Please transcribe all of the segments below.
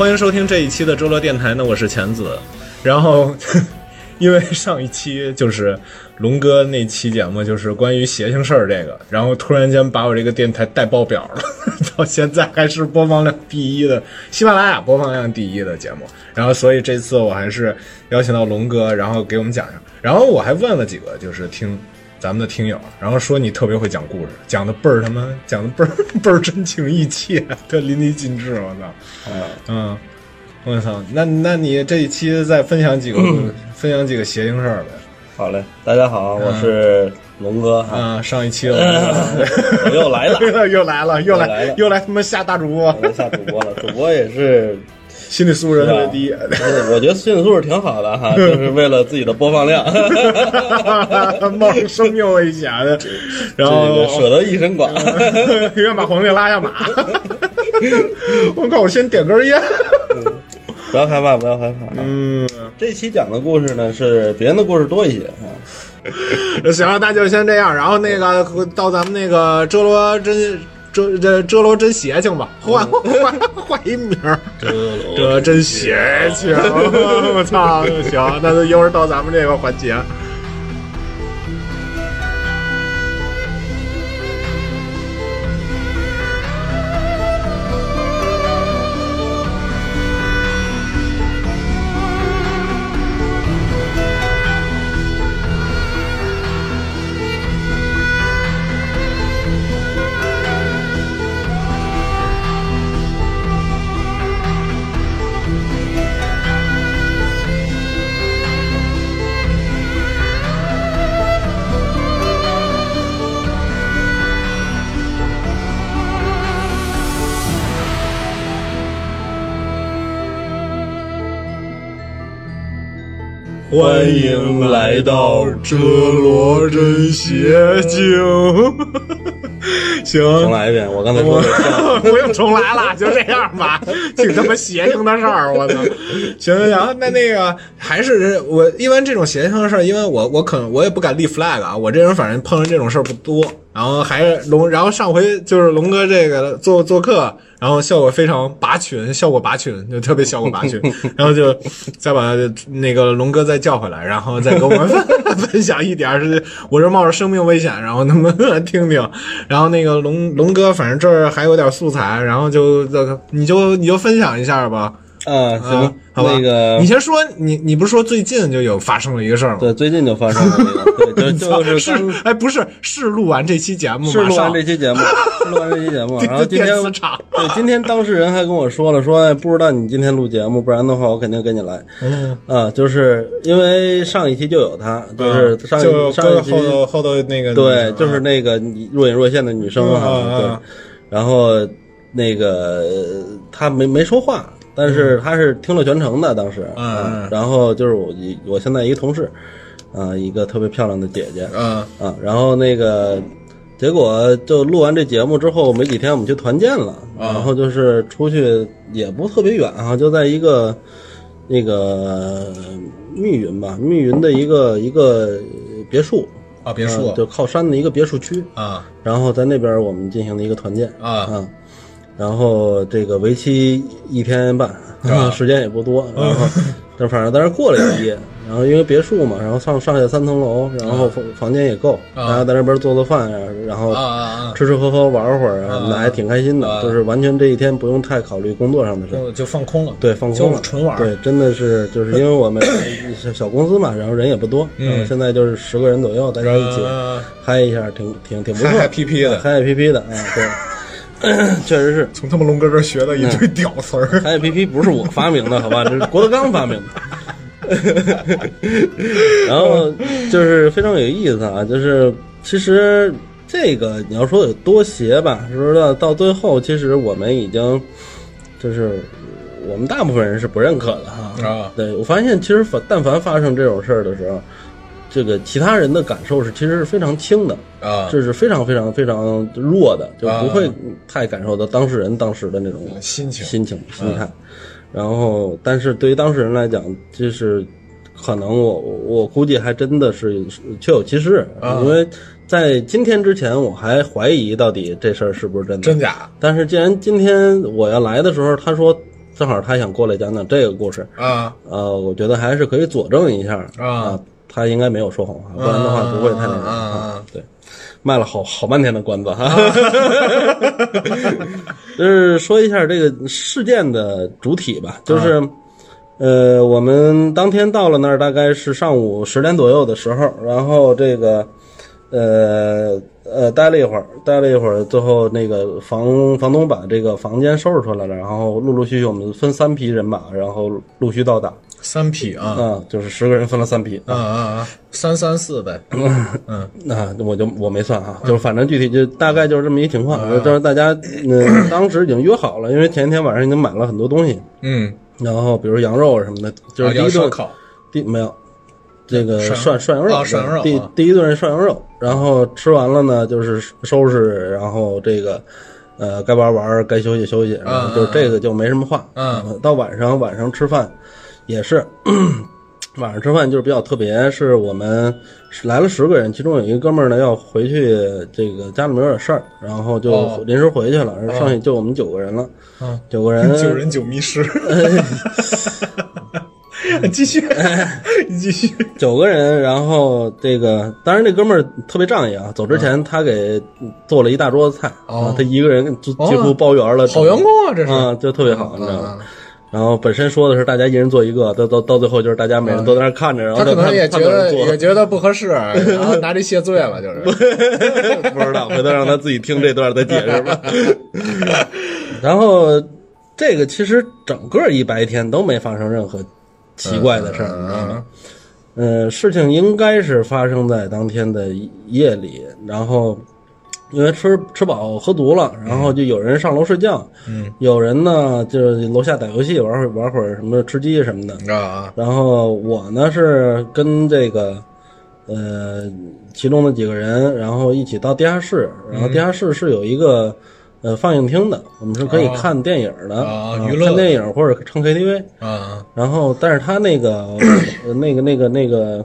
欢迎收听这一期的周乐电台呢，我是钱子。然后，因为上一期就是龙哥那期节目，就是关于邪性事儿这个，然后突然间把我这个电台带爆表了，到现在还是播放量第一的喜马拉雅播放量第一的节目。然后，所以这次我还是邀请到龙哥，然后给我们讲一下。然后我还问了几个，就是听咱们的听友，然后说你特别会讲故事，讲的倍儿他妈讲的倍儿 倍儿真情意切，特淋漓尽致。我操！嗯，我操，那那你这一期再分享几个、分享几个邪性事儿呗？好嘞，大家好，我是龙哥哈，啊，上一期了，我又来了，又来了，又来又来他妈下大主播，我下主播了，主播也是，心理素质特别低，我觉得心理素质挺好的哈，就是为了自己的播放量，冒着生命危险的，然后舍得一身剐，愿把皇帝拉下马。我靠！我先点根烟。不要害怕，不要害怕。嗯，这期讲的故事呢是别人的故事多一些啊，行了，那就先这样。然后那个到咱们那个遮罗真遮这遮楼真邪性吧，换换换一名儿。这真邪性！我操！行，那就一会儿到咱们这个环节。欢迎来到遮罗真邪经。行，重来一遍，我刚才说的像 不用重来了，就这样吧，挺他妈邪性的事儿，我操！行行行，那那个还是我一般这种邪性的事儿，因为我我可能我也不敢立 flag 啊，我这人反正碰上这种事儿不多。然后还是龙，然后上回就是龙哥这个做做客，然后效果非常拔群，效果拔群，就特别效果拔群，然后就再把那个龙哥再叫回来，然后再给我们分享一点儿是我这冒着生命危险，然后他们听听，然后那个龙龙哥反正这儿还有点素材，然后就这个你就你就分享一下吧，啊，啊行，，那个你先说，你你不是说最近就有发生了一个事儿吗？对，最近就发生了一个，对，就 就是是刚哎，不是是录完这期节目，是录完这期节目，是录完这期节目，然后今天对今天当事人还跟我说了，说哎不知道你今天录节目，不然的话我肯定跟你来。嗯，啊，就是因为上一期就有他，就是上一、上一期后头后头那个对，就是那个若隐若现的女生哈、对，然后那个他没没说话，但是他是听了全程的，当时，嗯然后就是我一我现在一个同事，啊，一个特别漂亮的姐姐，嗯。啊，然后那个结果就录完这节目之后没几天，我们去团建了，啊。然后就是出去也不特别远哈、就在一个那个密云吧，密云的一个一个别墅，啊别墅。嗯就靠山的一个别墅区，啊。然后在那边我们进行了一个团建啊。啊，然后这个为期一天半，啊。时间也不多，然后 但反正在那儿过了一夜，然后因为别墅嘛，然后上上下三层楼，然后房房间也够，啊。然后在那边做做饭呀，然后吃吃喝喝玩会儿啊那还挺开心的，啊。就是完全这一天不用太考虑工作上的事。就就放空了，对，放空了，纯玩儿。对，真的是就是因为我们 小小公司嘛，然后人也不多，嗯。然后现在就是十个人左右，大家一起呃嗨一下，挺挺挺不错，嗨嗨皮皮的。嗨嗨皮皮的啊，对，确实是。从他们龙哥这儿学的一堆屌词儿，嗨嗨皮皮不是我发明的，好吧，这是郭德纲发明的。然后就是非常有意思啊，就是其实这个你要说有多邪吧，说到到最后，其实我们已经就是我们大部分人是不认可的哈。啊对我发现，其实凡但凡发生这种事儿的时候，这个其他人的感受是其实是非常轻的，啊。这是非常非常非常弱的，就啊不会太感受到当事人当时的那种心情。心情、心态。然后，但是对于当事人来讲，就是可能我我估计还真的是确有其事，啊。因为在今天之前我还怀疑到底这事儿是不是真的。真假？但是既然今天我要来的时候，他说正好他想过来讲讲这个故事，啊。呃，我觉得还是可以佐证一下。啊他应该没有说谎话，不然的话不会太那个啊啊啊啊。对，卖了好好半天的关子哈。就是说一下这个事件的主体吧，就是。呃，我们当天到了那儿，大概是上午十点左右的时候，然后这个，呃呃，待了一会儿，待了一会儿，最后那个房房东把这个房间收拾出来了，然后陆陆续续我们分三批人马，然后陆续到达，三匹啊。啊，就是十个人分了三批，啊啊啊，三三四呗，嗯那我就我没算啊，就是反正具体就大概就是这么一情况，就是大家嗯当时已经约好了，因为前一天晚上已经买了很多东西，嗯，然后比如羊肉什么的，就是啊第一顿烤第没有，这个涮涮涮羊肉，啊涮羊肉第啊第一顿是涮羊肉，然后吃完了呢，就是收拾，然后这个呃该玩玩，该休息休息，然后就这个就没什么话。嗯。呃到晚上晚上吃饭也是。晚上吃饭就是比较特别，是我们是来了十个人，其中有一个哥们儿呢要回去，这个家里面有点事儿，然后就哦。临时回去了，然后剩下就我们九个人了。嗯，九个人，九人九迷失，继续，你继续，九个人，然后这个，当然这哥们儿特别仗义啊，走之前他给做了一大桌子菜哦。啊，他一个人就哦几乎包圆了，好员工啊，这是。啊，就特别好，你知道吗？嗯然后本身说的是大家一人做一个，到到到最后就是大家每人都在那儿看着，然后他可能也觉得也觉得不合适，然后拿这谢罪了，就是。不知道，回头让他自己听这段再解释吧。然后这个其实整个一白天都没发生任何奇怪的事儿，你知道吗？呃，事情应该是发生在当天的夜里，然后因为吃吃饱喝足了，然后就有人上楼睡觉，嗯，有人呢就是楼下打游戏，玩会玩会儿什么吃鸡什么的，啊？然后我呢是跟这个呃其中的几个人，然后一起到地下室，然后地下室是有一个呃放映厅的，我们是可以哦。看电影的，啊啊娱乐看电影或者唱 KTV。啊然后，但是他那个呃那个那个那个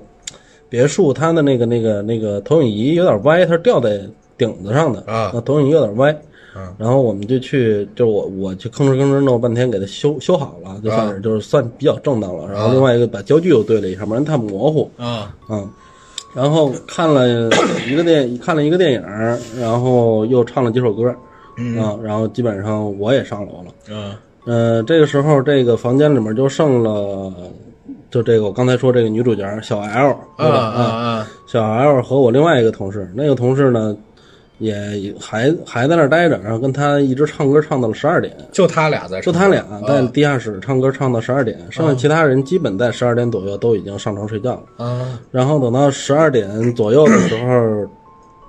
别墅，他的那个那个那个投影仪有点歪，它掉在顶子上的啊那投影仪有点歪。啊然后我们就去，就我我去吭哧吭哧弄半天给它修修好了，就算是就是算比较正当了。然后另外一个把焦距又对了一下，不然太模糊。啊嗯，然后看了一个电 看了一个电影，然后又唱了几首歌，嗯啊，然后基本上我也上楼了。啊呃，这个时候这个房间里面就剩了，就这个我刚才说这个女主角小 L，啊对吧？啊啊！小 L 和我另外一个同事，那个同事呢也还还在那儿待着，然后跟他一直唱歌唱到了十二点。就他俩在，就他俩在地下室唱歌唱到十二点，剩下其他人基本在十二点左右都已经上床睡觉了。啊然后等到十二点左右的时候，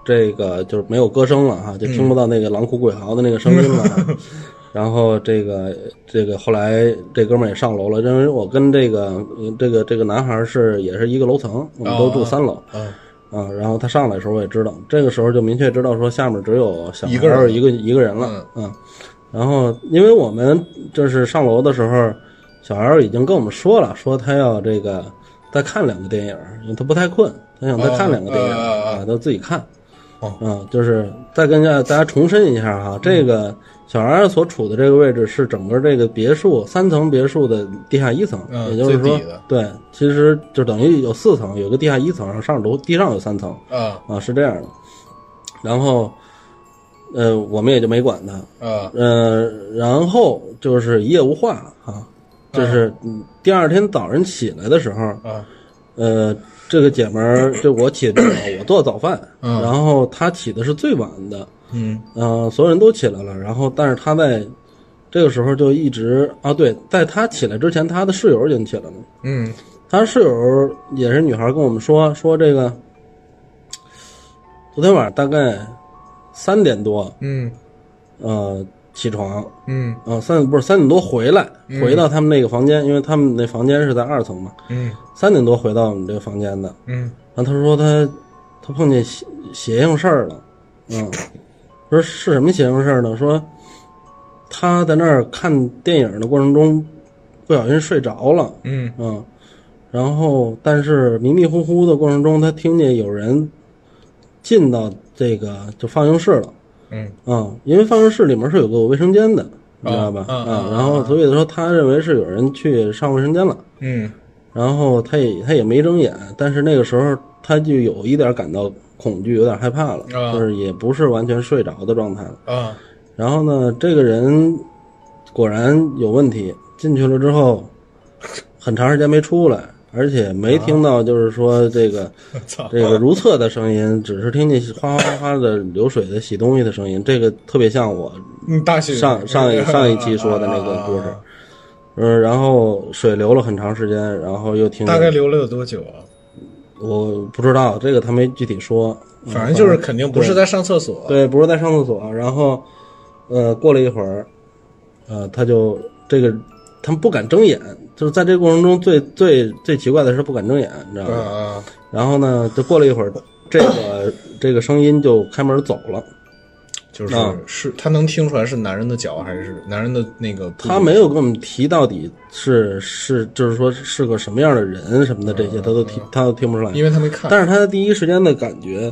这个就是没有歌声了哈，就听不到那个狼哭鬼嚎的那个声音了。然后这个这个后来这哥们儿也上楼了，因为我跟这个呃这个这个男孩是也是一个楼层，我们都住三楼啊啊。然后他上来的时候我也知道，这个时候就明确知道说下面只有小孩一个一个一个人了，嗯。然后因为我们就是上楼的时候，小孩儿已经跟我们说了，说他要这个再看两个电影，因为他不太困，他想再看两个电影啊，他自己看。哦嗯，就是再跟大家大家重申一下哈，这个小孩儿所处的这个位置是整个这个别墅三层别墅的地下一层，嗯也就是说对，其实就等于有四层，有个地下一层，然后上楼地上有三层啊啊，是这样的。然后，呃，我们也就没管他，啊呃，然后就是一夜无话啊，就是嗯第二天早上起来的时候，啊呃，这个姐们儿就我起的早，我做早饭，嗯然后她起的是最晚的，嗯。呃，所有人都起来了，然后但是他在这个时候就一直啊，对，在他起来之前，他的室友已经起来了，嗯。他室友也是女孩，跟我们说说这个，昨天晚上大概三点多，嗯。呃，起床，嗯。啊，三不是三点多回来，回到他们那个房间，因为他们那房间是在二层嘛，嗯。三点多回到我们这个房间的。嗯。然后他说他他碰见邪邪性事儿了，嗯，说是什么邪乎事儿呢？说他在那儿看电影的过程中不小心睡着了，嗯嗯，然后但是迷迷糊糊的过程中，他听见有人进到这个就放映室了。嗯啊、因为放映室里面是有个卫生间的，你知道吧？啊啊啊然后所以说他认为是有人去上卫生间了，嗯然后他也他也没睁眼，但是那个时候他就有一点感到恐惧，有点害怕了，啊就是也不是完全睡着的状态了。啊然后呢，这个人果然有问题，进去了之后，很长时间没出来，而且没听到就是说这个、操这个如厕的声音，只是听见哗哗哗哗的流水的洗东西的声音，这个特别像我上上一 上一期说的那个故事。嗯，然后水流了很长时间，然后又听，大概流了有多久啊？我不知道这个他没具体说，嗯反正就是肯定不是在上厕所。对，不是在上厕所，然后，呃，过了一会儿，呃，他就这个他们不敢睁眼，就是在这个过程中最最最奇怪的是不敢睁眼，你知道啊吗？啊。然后呢，就过了一会儿，这个这个声音就开门走了，就是啊是他能听出来是男人的脚还是男人的那个？他没有跟我们提到底是是就是说是个什么样的人什么的这些，他都听他都听不出来，因为他没看。但是他的第一时间的感觉，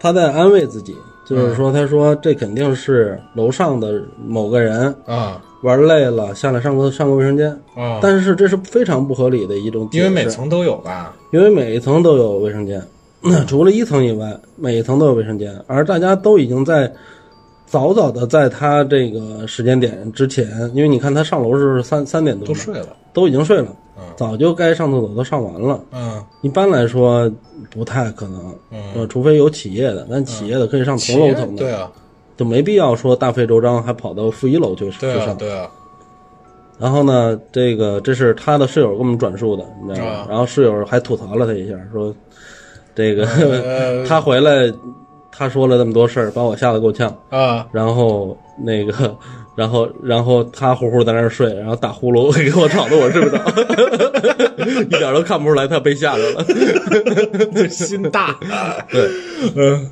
他在安慰自己，就是说，他说这肯定是楼上的某个人啊玩累了下来上个上个卫生间，啊，但是这是非常不合理的一种因为每层都有吧？因为每一层都有卫生间，除了一层以外，每一层都有卫生间，而大家都已经在早早的在他这个时间点之前，因为你看他上楼是三三点多嘛，都睡了。都已经睡了嗯，早就该上厕所都上完了。嗯一般来说不太可能，嗯，呃，除非有企业的，但企业的可以上同楼层的，对啊，就没必要说大费周章还跑到负一楼去去对啊，上。对啊。然后呢，这个这是他的室友给我们转述的，你知道吗啊？然后室友还吐槽了他一下，说这个、呃 他回来，他说了那么多事儿，把我吓得够呛。啊，然后那个，然后然后他呼呼在那儿睡，然后打呼噜给我吵得我睡不着，一点都看不出来他被吓着了。心大。对，嗯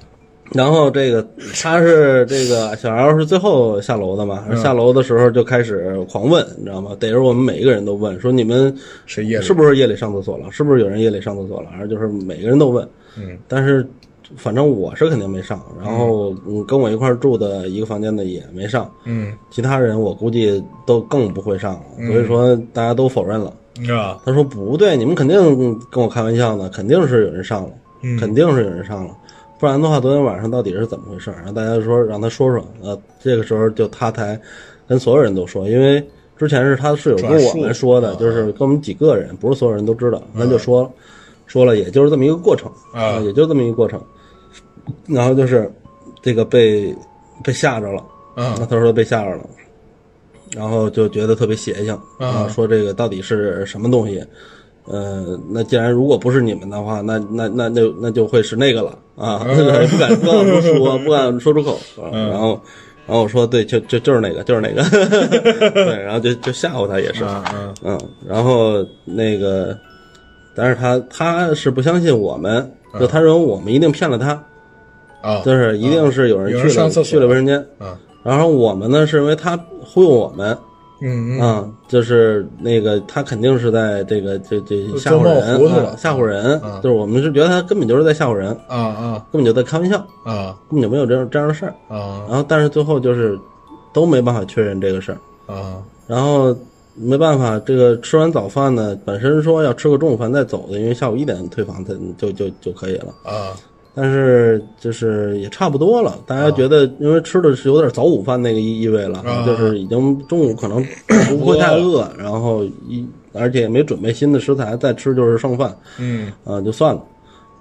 然后这个他是这个小 L 是最后下楼的嘛，下楼的时候就开始狂问，你知道吗？逮着我们每一个人都问，说你们谁夜里是不是夜里上厕所了？是不是有人夜里上厕所了？然后就是每个人都问，嗯但是反正我是肯定没上，然后嗯跟我一块儿住的一个房间的也没上，嗯其他人我估计都更不会上了，所以说大家都否认了。是吧他说不对，你们肯定跟我开玩笑呢，肯定是有人上了，嗯肯定是有人上了，不然的话，昨天晚上到底是怎么回事？然后大家说让他说说，呃，这个时候就他才跟所有人都说，因为之前是他的室友跟我们说的，就是跟我们几个人，不是所有人都知道，那就说了，说了，也就是这么一个过程啊也就这么一个过程，然后就是这个被被吓着了。那啊他说被吓着了，然后就觉得特别邪性。啊啊，说这个到底是什么东西？呃，那既然如果不是你们的话，那那那那那就会是那个了。啊，不敢 不敢说，不敢说 出口。然后然后我说对，就就就是那个，就是那个，对，然后就就吓唬他也是，嗯，然后那个，但是他他是不相信我们，就他认为我们一定骗了他，啊。就是一定是有人去了去了卫生间。啊。然后我们呢是因为他忽悠我们，嗯嗯。啊，就是那个他肯定是在这个这这吓唬人吓唬人。啊，就是我们是觉得他根本就是在吓唬人，啊啊。根本就在开玩笑，啊。根本就没有这样这样的事儿。啊。然后但是最后就是都没办法确认这个事儿，啊。然后没办法，这个吃完早饭呢，本身说要吃个中午饭再走的，因为下午一点退房才就就就可以了。啊但是就是也差不多了，大家觉得因为吃的是有点早午饭那个意意味了，啊。就是已经中午可能 不会太饿，然后一而且也没准备新的食材，再吃就是剩饭，嗯。啊、就算了，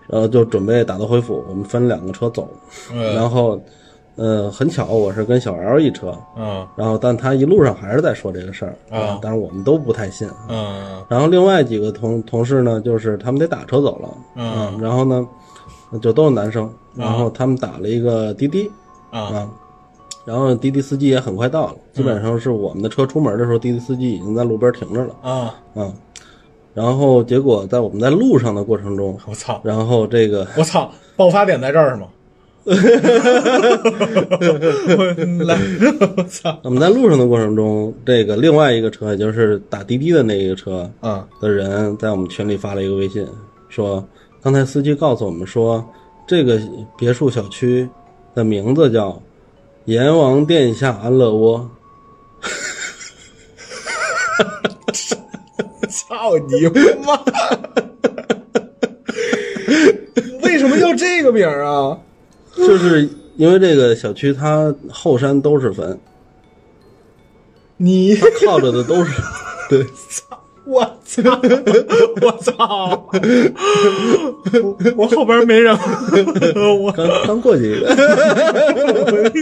然后就准备打道回府，我们分两个车走，呃然后，呃，很巧我是跟小 L 一车，嗯。然后但他一路上还是在说这个事儿啊但是我们都不太信，嗯。然后另外几个同同事呢，就是他们得打车走了，嗯然后呢，就都是男生，然后他们打了一个滴滴啊。啊，然后滴滴司机也很快到了，基本上是我们的车出门的时候，滴滴司机已经在路边停着了啊。啊，然后结果在我们在路上的过程中，我操然后这个我操爆发点在这儿是吗？我 来，我操我们在路上的过程中，这个另外一个车，也就是打滴滴的那个车啊的人，在我们群里发了一个微信，说刚才司机告诉我们说，这个别墅小区的名字叫阎王殿下安乐窝。操你妈！为什么叫这个名儿啊？就是因为这个小区它后山都是坟，你它靠着的都是 对。我操！我操！我我后边没人，我刚刚过去一个，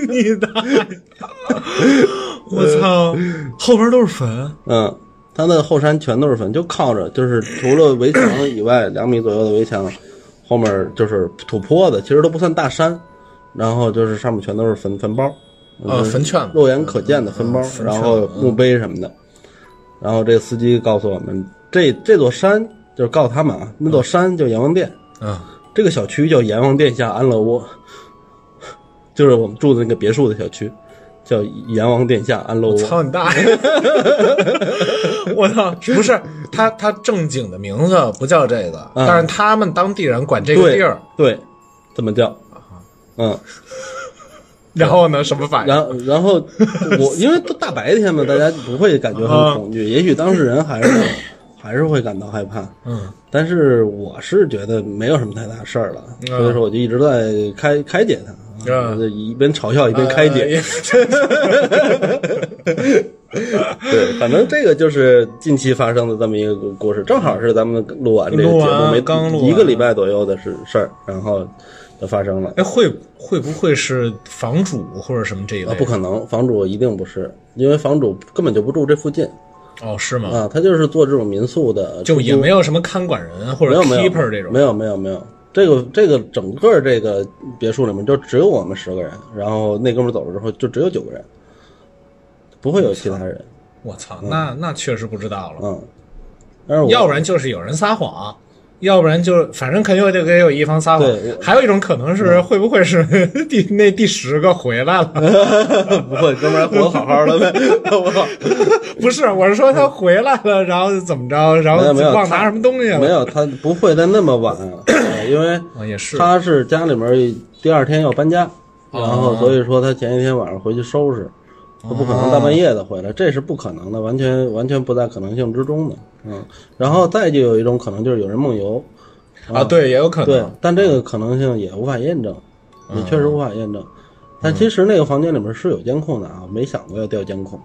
你大爷！我操！后边都是坟，嗯，他的后山全都是坟，就靠着，就是除了围墙以外，两米左右的围墙，后面就是土坡子，其实都不算大山，然后就是上面全都是坟坟包，呃，坟圈，肉眼可见的坟包，然后墓碑什么的。然后这司机告诉我们，这这座山就是告诉他们啊，那座山叫阎王殿，啊，这个小区叫阎王殿下安乐窝，就是我们住的那个别墅的小区，叫阎王殿下安乐窝。操你大爷！我操，不是他他正经的名字不叫这个，嗯但是他们当地人管这个地儿，对，这么叫。嗯，然后呢，什么反应？然后然后我因为都大白天嘛，大家不会感觉很恐惧，也许当事人还是 还是会感到害怕。嗯，但是我是觉得没有什么太大事儿了，嗯所以说我就一直在开开解他，一边嘲笑一边开解。对，反正这个就是近期发生的这么一个故故事，正好是咱们录完这个节目没刚录一个礼拜左右的事事儿，然后就发生了。哎，会会不会是房主或者什么这一类啊，？不可能，房主一定不是，因为房主根本就不住这附近哦，是吗？啊，他就是做这种民宿的，就也没有什么看管人或者 keeper 这种。没有没有没有，这个这个整个这个别墅里面就只有我们十个人，然后那哥们走了之后就只有九个人，不会有其他人，我操，那那确实不知道了。嗯，但是我要不然就是有人撒谎，要不然就反正肯定就得给有一方撒谎对。还有一种可能是会不会是 第那第十个回来了？不会，哥们儿还活得好好的呗，我操，不是，我是说他回来了，然后怎么着，然后忘拿什么东西了？没有，他不会在那么晚，呃 因为啊，也是他是家里面第二天要搬家，然后哦所以说他前一天晚上回去收拾，他不可能大半夜的回来，这是不可能的，完全完全不在可能性之中的。嗯，然后再就有一种可能就是有人梦游，啊，对，也有可能对。，但这个可能性也无法验证，也确实无法验证。但其实那个房间里面是有监控的啊，没想过要调监控，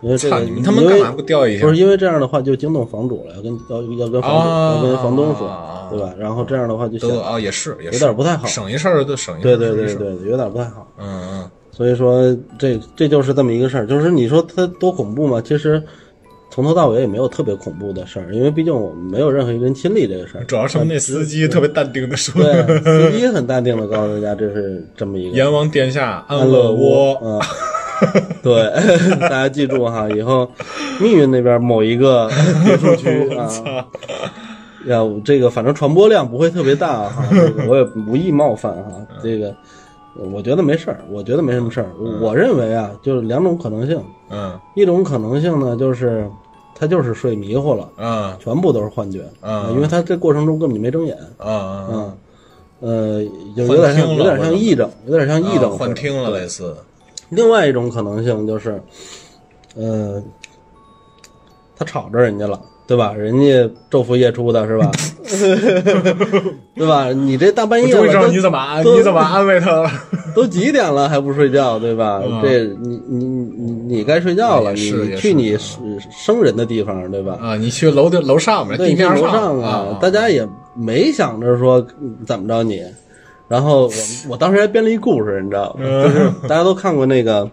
因为这，个他妈因为干嘛不调一下不？是因为这样的话就惊动房主了，要跟要要跟房主、啊要跟房东说，啊对吧？然后这样的话就啊，也是，也有点不太好省一事儿就省一事对儿。省一事儿，对对对，有点不太好。嗯嗯。所以说这这就是这么一个事儿，就是你说它多恐怖嘛？其实从头到尾也没有特别恐怖的事儿，因为毕竟我们没有任何一个人亲历这个事儿。主要是那司机特别淡定的说对，司机很淡定的告诉大家这是这么一：“个阎王殿下安安乐窝。啊。对，大家记住哈，以后密云那边某一个 别墅区啊，要这个反正传播量不会特别大哈，这个我也无意冒犯哈，这个我觉得没事儿，我觉得没什么事儿。我认为啊，就是两种可能性，嗯。一种可能性呢就是他就是睡迷糊了，嗯。全部都是幻觉，嗯。因为他这过程中根本就没睁眼，嗯嗯。嗯，呃，有有点像有点像癔症，有点像癔嗯，症幻听了类似。另外一种可能性就是，呃，他吵着人家了，对吧？人家昼伏夜出的是吧？对吧？你这大半夜我终于知道，你怎么安你怎么安慰他了。都都几点了还不睡觉，对吧？嗯这你你你你该睡觉了，你去你生人的地方，对吧？啊，你去楼的楼上面，对，地面你去楼上啊，大家也没想着说嗯怎么着你。然后我我当时还编了一故事，你知道吗？就是大家都看过那个《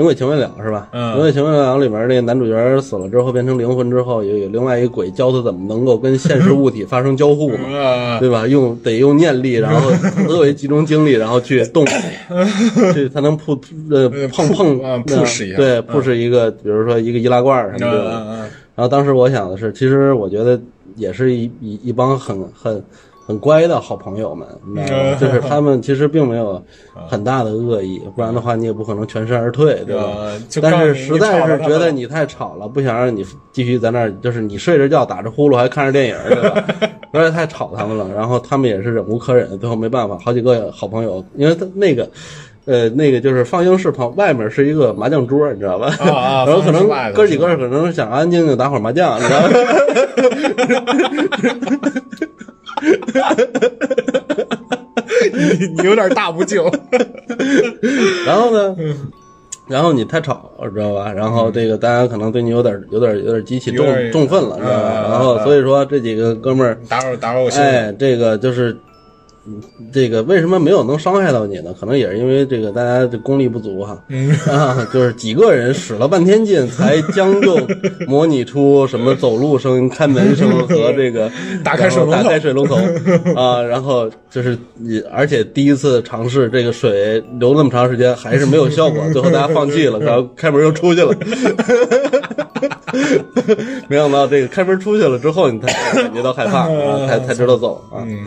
人鬼情未了》是吧？嗯人鬼情未了》里面那个男主角死了之后变成灵魂之后，有有另外一个鬼教他怎么能够跟现实物体发生交互嘛？啊，对吧？用得用念力，然后 特别集中精力，然后去动，去才能扑呃呃碰碰啊那 push 一下对，push 一个，比如说一个易拉罐儿什么的。然后当时我想的是，其实我觉得也是一一一帮很很很乖的好朋友们，你知道吗？就是他们其实并没有很大的恶意，不然的话你也不可能全身而退，对吧？但是实在是觉得你你太吵了，不想让你继续在那儿，就是你睡着觉打着呼噜还看着电影，对吧？有点太吵他们了。然后他们也是忍无可忍，最后没办法，好几个好朋友，因为他那个呃，那个就是放映室旁外面是一个麻将桌，你知道吧？啊啊然后可能哥几个可能想安静静打会儿麻将，你知道吧？你你有点大不敬。然后呢，嗯然后你太吵，知道吧？然后这个大家可能对你有点有点有点激起有点众众愤了，知道吧？啊然后所以说这几个哥们儿，打扰打扰我。哎，这个就是。嗯这个为什么没有能伤害到你呢？可能也是因为这个大家的功力不足哈，嗯啊，就是几个人使了半天劲，才将就模拟出什么走路声、开门声和这个打开水打开水龙头 啊，然后就是你，而且第一次尝试这个水流那么长时间还是没有效果，最后大家放弃了，然后开门又出去了。没想到这个开门出去了之后，你才感觉到害怕，啊、才才知道走啊。嗯，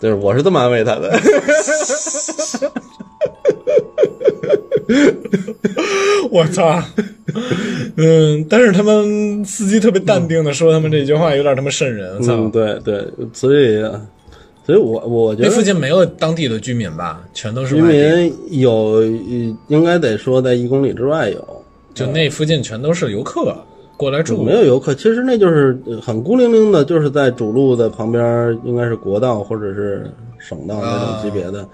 就是我是这么安慰他的。我操。嗯，但是他们司机特别淡定的说他们这句话有点他妈瘆人。我操嗯，，对对，所以所以我我觉得那附近没有当地的居民吧？全都是居。民有呃应该得说在一公里之外有，就那附近全都是游客过来住没。有游客。其实那就是呃很孤零零的，就是在主路的旁边，应该是国道或者是省道那种级别的、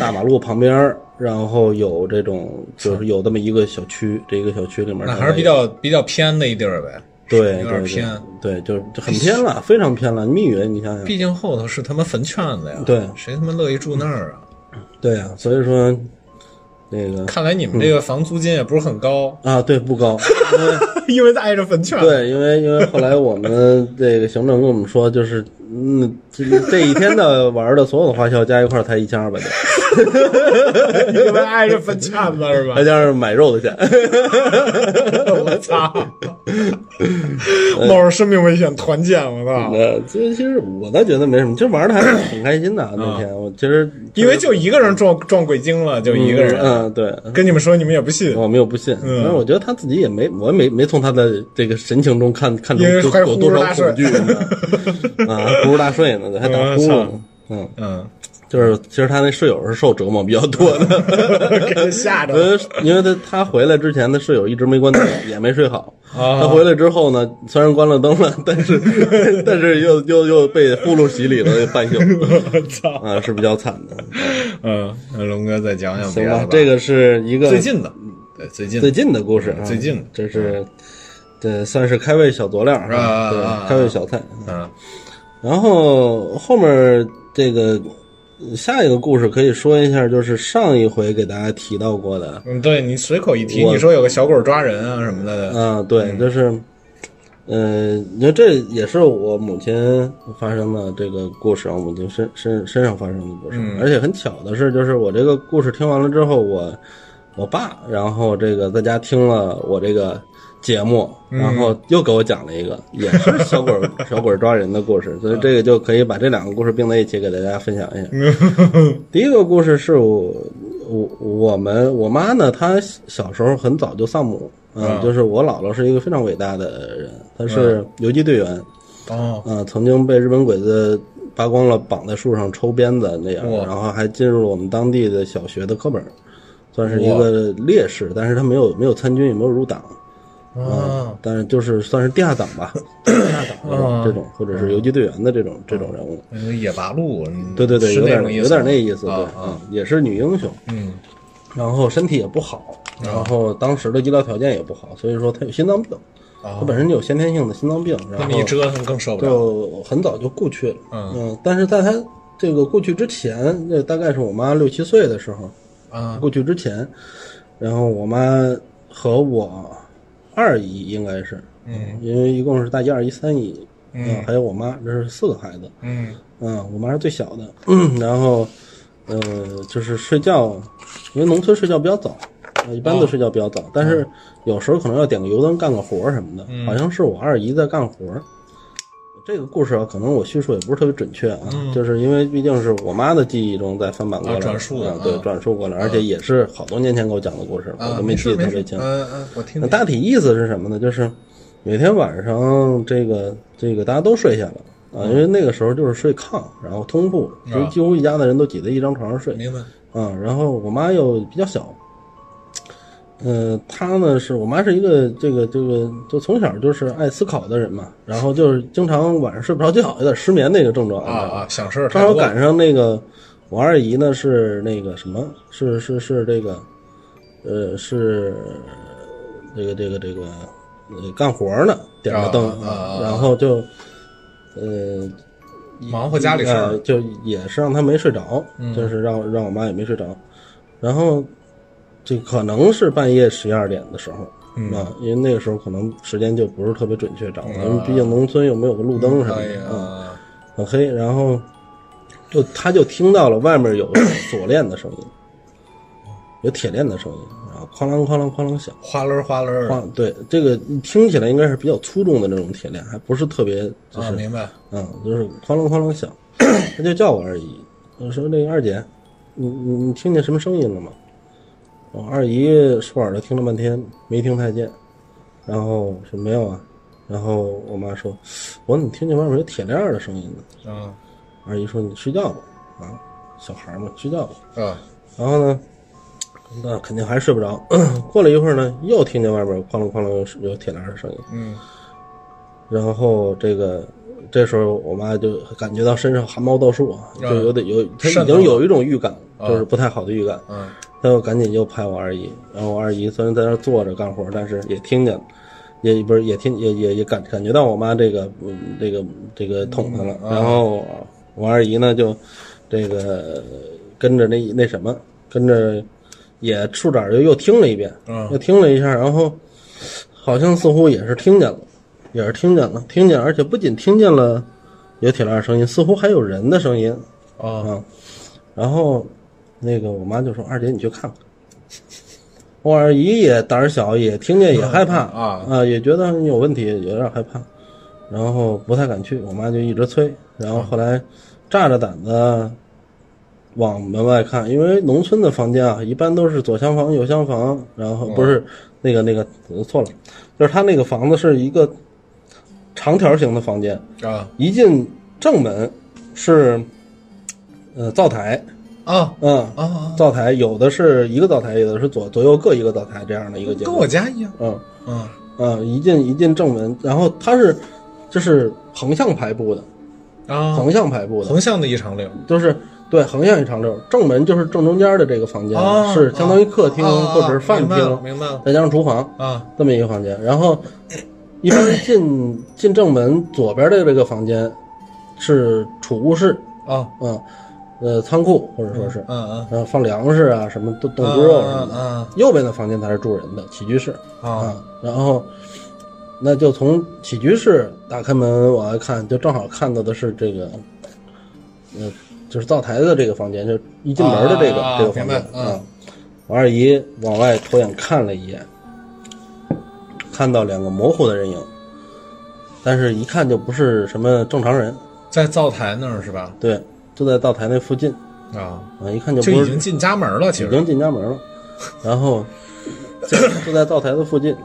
大马路旁边，然后有这种就是有这么一个小区，这一个小区里面那还是比较比较偏的一地儿呗。对对有点偏。对，就是就很偏了，非常偏了。密云，你想想，毕竟后头是他妈坟圈子呀。对谁他妈乐意住那儿啊？对呀、所以说那个看来你们这个房租金也不是很高，啊，对，不高，因为。因为挨着坟圈。，对，因为因为后来我们这个行政跟我们说，就是嗯，这这一天的玩的所有的花销加一块才一千二百多，因为挨着坟圈子是吧再？加上买肉的钱。我操！冒着生命危险团建，我操！呃，这其实我倒觉得没什么，其实玩的还是挺开心的啊。那天我其实因为就一个人撞撞鬼精了，就一个人。嗯，对。跟你们说，你们也不信。我没有不信，嗯但是我觉得他自己也没，我也没没从他的这个神情中看看出有有多少恐惧呢，啊，不如大睡呢，还打呼噜呢，嗯，嗯，就是其实他那室友是受折磨比较多的，给他吓着呃了。因为他他回来之前，他室友一直没关灯，也没睡好。啊他回来之后呢，虽然关了灯了，但是 但是又又又被呼噜洗礼了半宿，我操！啊，是比较惨的。嗯，那龙哥再讲讲别行吧。，这个是一个最近的，对最近最的，近的故事啊，最近的这是这算是开胃小佐料啊啊对啊，开胃小菜。嗯然后后面这个下一个故事可以说一下，就是上一回给大家提到过的，嗯，对你随口一提，你说有个小鬼抓人啊什么的，啊，对，就是，呃，你说这也是我母亲发生的这个故事，我母亲身身身上发生的故事，嗯。而且很巧的是，就是我这个故事听完了之后，我我爸，然后这个在家听了我这个节目，然后又给我讲了一个，也是小鬼儿 小鬼儿抓人的故事，所以这个就可以把这两个故事并在一起给大家分享一下。第一个故事是我我我们我妈呢，她小时候很早就丧母，嗯，啊。就是我姥姥是一个非常伟大的人，她是游击队员，哦，嗯，曾经被日本鬼子扒光了绑在树上抽鞭子那样，哇。然后还进入了我们当地的小学的课本，算是一个烈士，但是他没有没有参军，也没有入党。哦，但是就是算是地下党吧，地下党这种这种，或者是游击队员的这种这种人物。野八路，嗯对对对，有点有点那意思，对，啊也是女英雄，嗯。然后身体也不好，然后当时的医疗条件也不好，所以说她有心脏病，她啊，本身就有先天性的心脏病，然后一折腾更受不了，就很早就故去了，嗯。嗯，但是在她这个故去之前，那大概是我妈六七岁的时候，啊。过去之前，然后我妈和我二姨应该是，嗯。因为一共是大姨、二姨、三姨，嗯。还有我妈，这是四个孩子，嗯。嗯，我妈是最小的，然后，呃，就是睡觉，因为农村睡觉比较早，呃一般都睡觉比较早，但是有时候可能要点个油灯干个活儿什么的，嗯。好像是我二姨在干活儿。这个故事啊，可能我叙述也不是特别准确啊，就是因为毕竟是我妈的记忆中在翻版过来转述的啊对啊，转述过来，而且也是好多年前给我讲的故事，我啊，都没记得特别清。嗯嗯，我听大体意思是什么呢？就是每天晚上这个这个大家都睡下了啊，因为那个时候就是睡炕，然后通铺，就啊几乎一家的人都挤在一张床上睡明白，啊，然后我妈又比较小，呃，她呢是我妈是一个这个这个就从小就是爱思考的人嘛，然后就是经常晚上睡不着觉，有点失眠那个症状啊。啊，想事儿正好赶上那个我二姨呢是那个什么，是是是这个，呃是这个这个这个呃干活呢，点着灯，然后就呃。忙活家里事儿。呃，就也是让她没睡着，嗯。就是让让我妈也没睡着，然后这可能是半夜十一二点的时候，嗯啊，因为那个时候可能时间就不是特别准确掌握，嗯因为毕竟农村又没有个路灯什么哎的，啊，呀，很黑，然后就他就听到了外面有锁链的声音，有铁链的声音，然后哐啷哐啷哐啷响。哗啦哗啦，哗，对，这个听起来应该是比较粗重的那种铁链，还不是特别，就是啊，明白。嗯，就是哐啷哐啷响，他就叫我二姨，我说那个二姐，你你你听见什么声音了吗？我二姨竖耳朵听了半天，没听太见，然后说没有啊，然后我妈说，我怎么听见外面有铁链儿的声音呢？啊二姨说你睡觉吧，啊，小孩儿嘛，睡觉吧。啊然后呢，那肯定还睡不着。过了一会儿呢，又听见外面哐啷哐啷有有铁链儿的声音。嗯然后这个这时候我妈就感觉到身上汗毛倒竖啊，就有点有，她已经有一种预感，就是不太好的预感。嗯她又赶紧又拍我二姨，然后我二姨虽然在那坐着干活，但是也听见了，也不是也听也也也感感觉到我妈这个嗯这个这个捅她了。嗯然后我二姨呢就这个跟着那那什么，跟着也竖着耳朵又听了一遍，嗯又听了一下，然后好像似乎也是听见了，也是听见了，听见，而且不仅听见了有铁链声音，似乎还有人的声音啊啊。然后那个我妈就说：“二姐，你去看看。”我二姨也胆儿小，也听见也害怕 啊啊，也觉得有问题，有点害怕，然后不太敢去。我妈就一直催，然后后来炸着胆子往门外看，因为农村的房间啊，一般都是左厢房、右厢房，然后不是那个那个呃错了，就是他那个房子是一个长条形的房间，啊一进正门是呃灶台，啊嗯，啊！灶台有的是一个灶台，有的是左左右各一个灶台这样的一个结跟构，我家一样。嗯嗯。嗯，一进一进正门，然后它是就是横向排布的，啊，横向排布的，横向的一长溜。就是对横向一长溜，正门就是正中间的这个房间，啊是相当于客厅、啊或者是饭厅，明白了再加上厨房啊。这么一个房间。然后 一般进进正门左边的这个房间是储物室，啊，嗯，呃，仓库或者说是，嗯嗯然后放粮食啊，什么冻冻猪肉什么的。嗯右边的房间才是住人的起居室。嗯啊。啊，然后那就从起居室打开门往外看，就正好看到的是这个，呃，就是灶台的这个房间，就一进门的这个、啊这个房间。啊。我二姨往外偷眼看了一眼，看到两个模糊的人影，但是一看就不是什么正常人，在灶台那儿是吧？对，就在灶台那附近啊，啊，一看就就不是已经进家门了，其实已经进家门了，然后就就在灶台的附近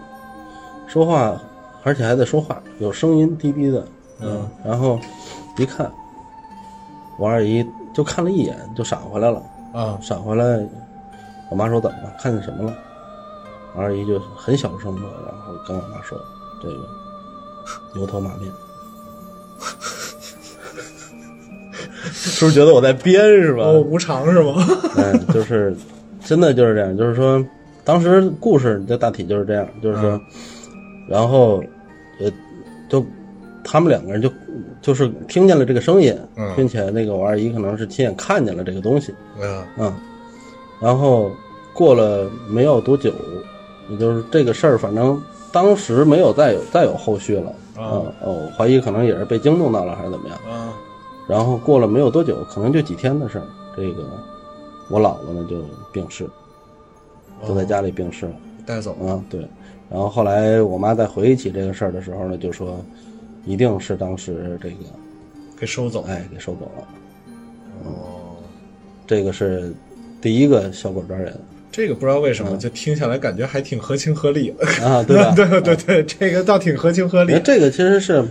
说话，而且还在说话，有声音低低的，嗯，然后一看，我二姨就看了一眼，就闪回来了，啊闪回来，我妈说怎么了？看见什么了？我二姨就很小声的，然后跟我妈说这个牛头马面。是不是觉得我在编是吧？哦，无常是吗？哎，就是真的就是这样，就是说，当时故事就大体就是这样，就是说，然后呃，就他们两个人就就是听见了这个声音，嗯。并且那个我二姨可能是亲眼看见了这个东西，嗯。嗯，然后过了没有多久，也就是这个事儿，反正当时没有再有再有后续了，啊嗯哦，我怀疑可能也是被惊动到了还是怎么样。啊然后过了没有多久，可能就几天的事儿，这个我姥姥呢就病逝，就在家里病逝了。带走啊，对。然后后来我妈在回忆起这个事儿的时候呢，就说一定是当时这个给收走。哎给收走了。哦，这个是第一个小鬼抓人这个不知道为什么就听下来感觉还挺合情合理的。啊，对吧？对对对，这个倒挺合情合理那这个其实是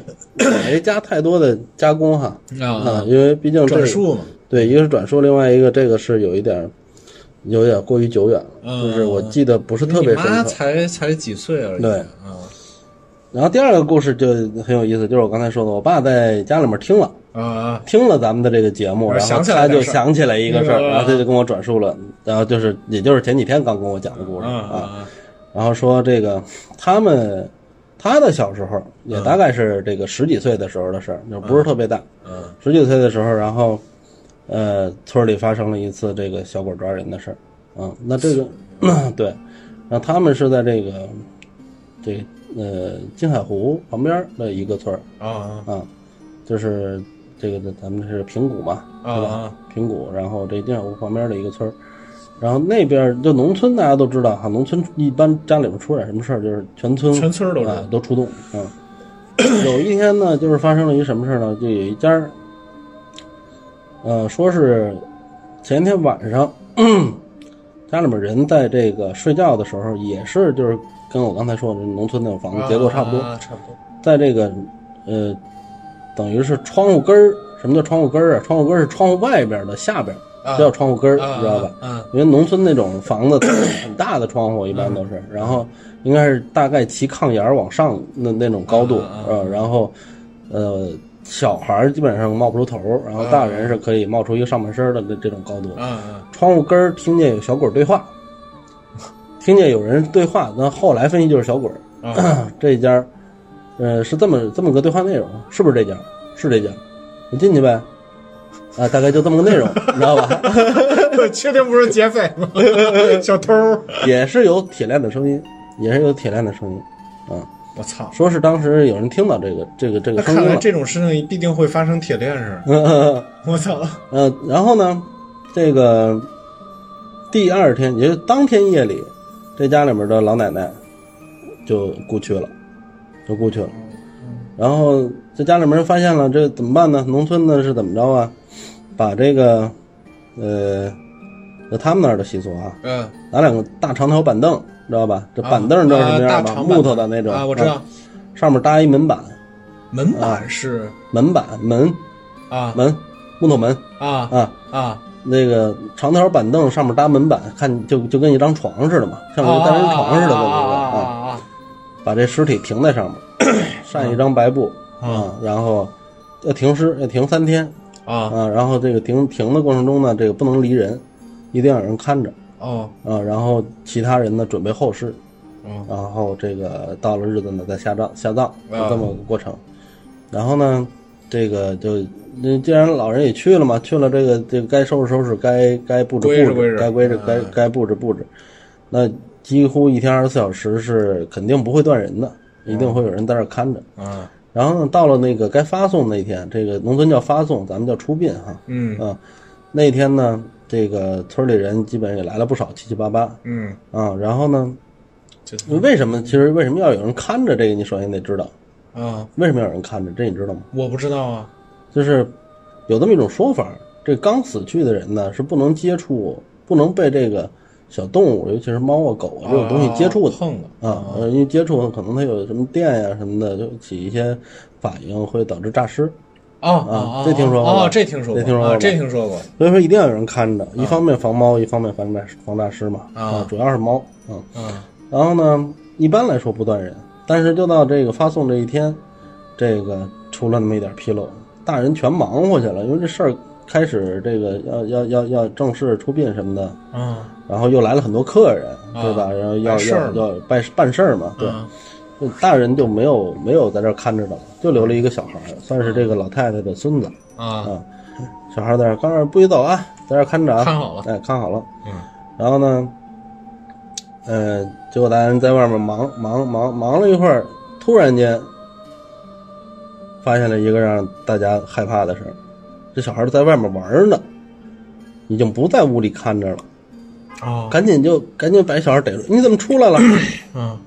没加太多的加工哈啊，因为毕竟这个转述嘛。对，一个是转述，另外一个这个是有一点儿，有点过于久远了，嗯就是我记得不是特别深。才才几岁而已。对啊然后第二个故事就很有意思，就是我刚才说的，我爸在家里面听了。啊啊。听了咱们的这个节目，然后想起来他就想起来一个事儿，嗯然后他就跟我转述了，然后就是也就是前几天刚跟我讲的故事啊啊，啊！然后说这个他们他的小时候也大概是这个十几岁的时候的事儿，就不是特别大，嗯十几岁的时候，然后呃村里发生了一次这个小鬼抓人的事儿，嗯，那这个 对，然后他们是在这个这呃金海湖旁边的一个村儿啊啊，就是这个咱们是平谷嘛，对吧？啊啊！平谷，然后这金海湖旁边的一个村儿，然后那边就农村，大家都知道哈，农村一般家里边出点什么事儿，就是全村全村啊都出动啊。有一天呢，就是发生了一什么事儿呢？就有一家儿，呃，说是前天晚上，家里面人在这个睡觉的时候，也是就是跟我刚才说的农村那种房子结构差不多，啊，差不多。在这个呃，等于是窗户根儿。什么叫窗户根儿啊？窗户根儿是窗户外边的下边，啊叫窗户根儿，啊知道吧？啊因为农村那种房子 很大的窗户，一般都是，然后应该是大概齐炕沿儿往上那那种高度，呃，然后呃，小孩儿基本上冒不出头儿，然后大人是可以冒出一个上半身儿的这这种高度。嗯嗯窗户根儿听见有小鬼儿对话，听见有人对话，那后来分析就是小鬼儿。啊！这家儿，呃，是这么这么个对话内容，是不是这家？是这家，你进去呗。啊，大概就这么个内容，你 知道吧？确定不是劫匪吗？小偷儿！也是有铁链的声音，也是有铁链的声音。啊，我操！说是当时有人听到这个这个这个声音了。看来这种事情必定会发生铁链上。嗯我操！呃，然后呢，这个第二天，也就是当天夜里，这家里面的老奶奶就故去了，就故去了。然后这家里面发现了，这怎么办呢？农村呢是怎么着啊？把这个，呃，就他们那儿的习俗啊，嗯，拿两个大长条板凳，知道吧？这板凳知道什么样吧？木头的那种啊，我知道。上面搭一门板，门板是门板门啊门木头门啊啊。啊那个长条板凳上面搭门板，看就就跟一张床似的嘛，像一个单人床似的，这么一个啊把这尸体停在上面，扇一张白布啊，然后要停尸，要停三天啊。啊，然后这个停停的过程中呢，这个不能离人，一定要有人看着哦。啊，然后其他人呢准备后事，哦然后这个到了日子呢再下葬下葬，就啊。这么个过程。然后呢，这个就那既然老人也去了嘛，去了这个这个该收拾收拾，该该布置布置，该归置嗯该该布置布置。那几乎一天二十四小时是肯定不会断人的，一定会有人在这儿看着。啊然后呢，到了那个该发送那天，这个农村叫发送，咱们叫出殡哈。嗯啊，那天呢，这个村里人基本也来了不少，七七八八嗯，啊。然后呢，为什么？其实为什么要有人看着这个？你首先得知道，啊，为什么要有人看着？这你知道吗？我不知道啊就是有这么一种说法，这刚死去的人呢是不能接触，不能被这个小动物，尤其是猫啊、狗啊这种东西接触的。碰的啊，呃，因为接触可能它有什么电呀、什么的，就起一些反应，会导致诈尸。啊啊哦这听说过哦，这听说过，啊这听说过这听说过所以说一定要有人看着，一方面防猫，一方面防诈防诈尸嘛。啊主要是猫。嗯，啊然后呢，一般来说不断人，但是就到这个发送这一天，这个出了那么一点纰漏，大人全忙活去了，因为这事儿开始这个要要要要正式出殡什么的，嗯然后又来了很多客人，啊对吧？然后要办事儿要要办办事儿嘛，对。大人就没有没有在这儿看着的了，就留了一个小孩儿，算是这个老太太的孙子啊啊。小孩儿在这儿，刚才不许走啊，在这儿看着啊，看好了哎，看好了。嗯然后呢，呃，结果大人在外面忙忙忙忙了一会儿，突然间发现了一个让大家害怕的事儿：这小孩儿在外面玩呢，已经不在屋里看着了，哦赶紧就赶紧把小孩逮住，你怎么出来了？啊，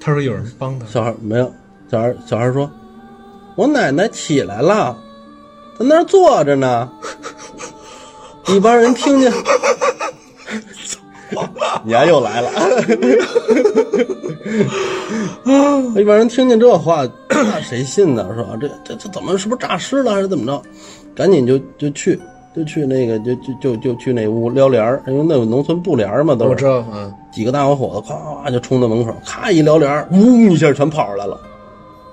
他说有人帮他小孩没有，小孩小孩说：“我奶奶起来了，在那儿坐着呢。”一帮人听见，你丫又来了。一般人听见这话，那 谁信呢？是吧？这这这怎么是不是诈尸了还是怎么着？赶紧就就去就去那个就就就就去那屋撩帘儿，因为那有农村布帘儿嘛，都是我知道，嗯，几个大小伙子，咵咵就冲到门口，咔一撩帘儿，呜一下全跑出来了，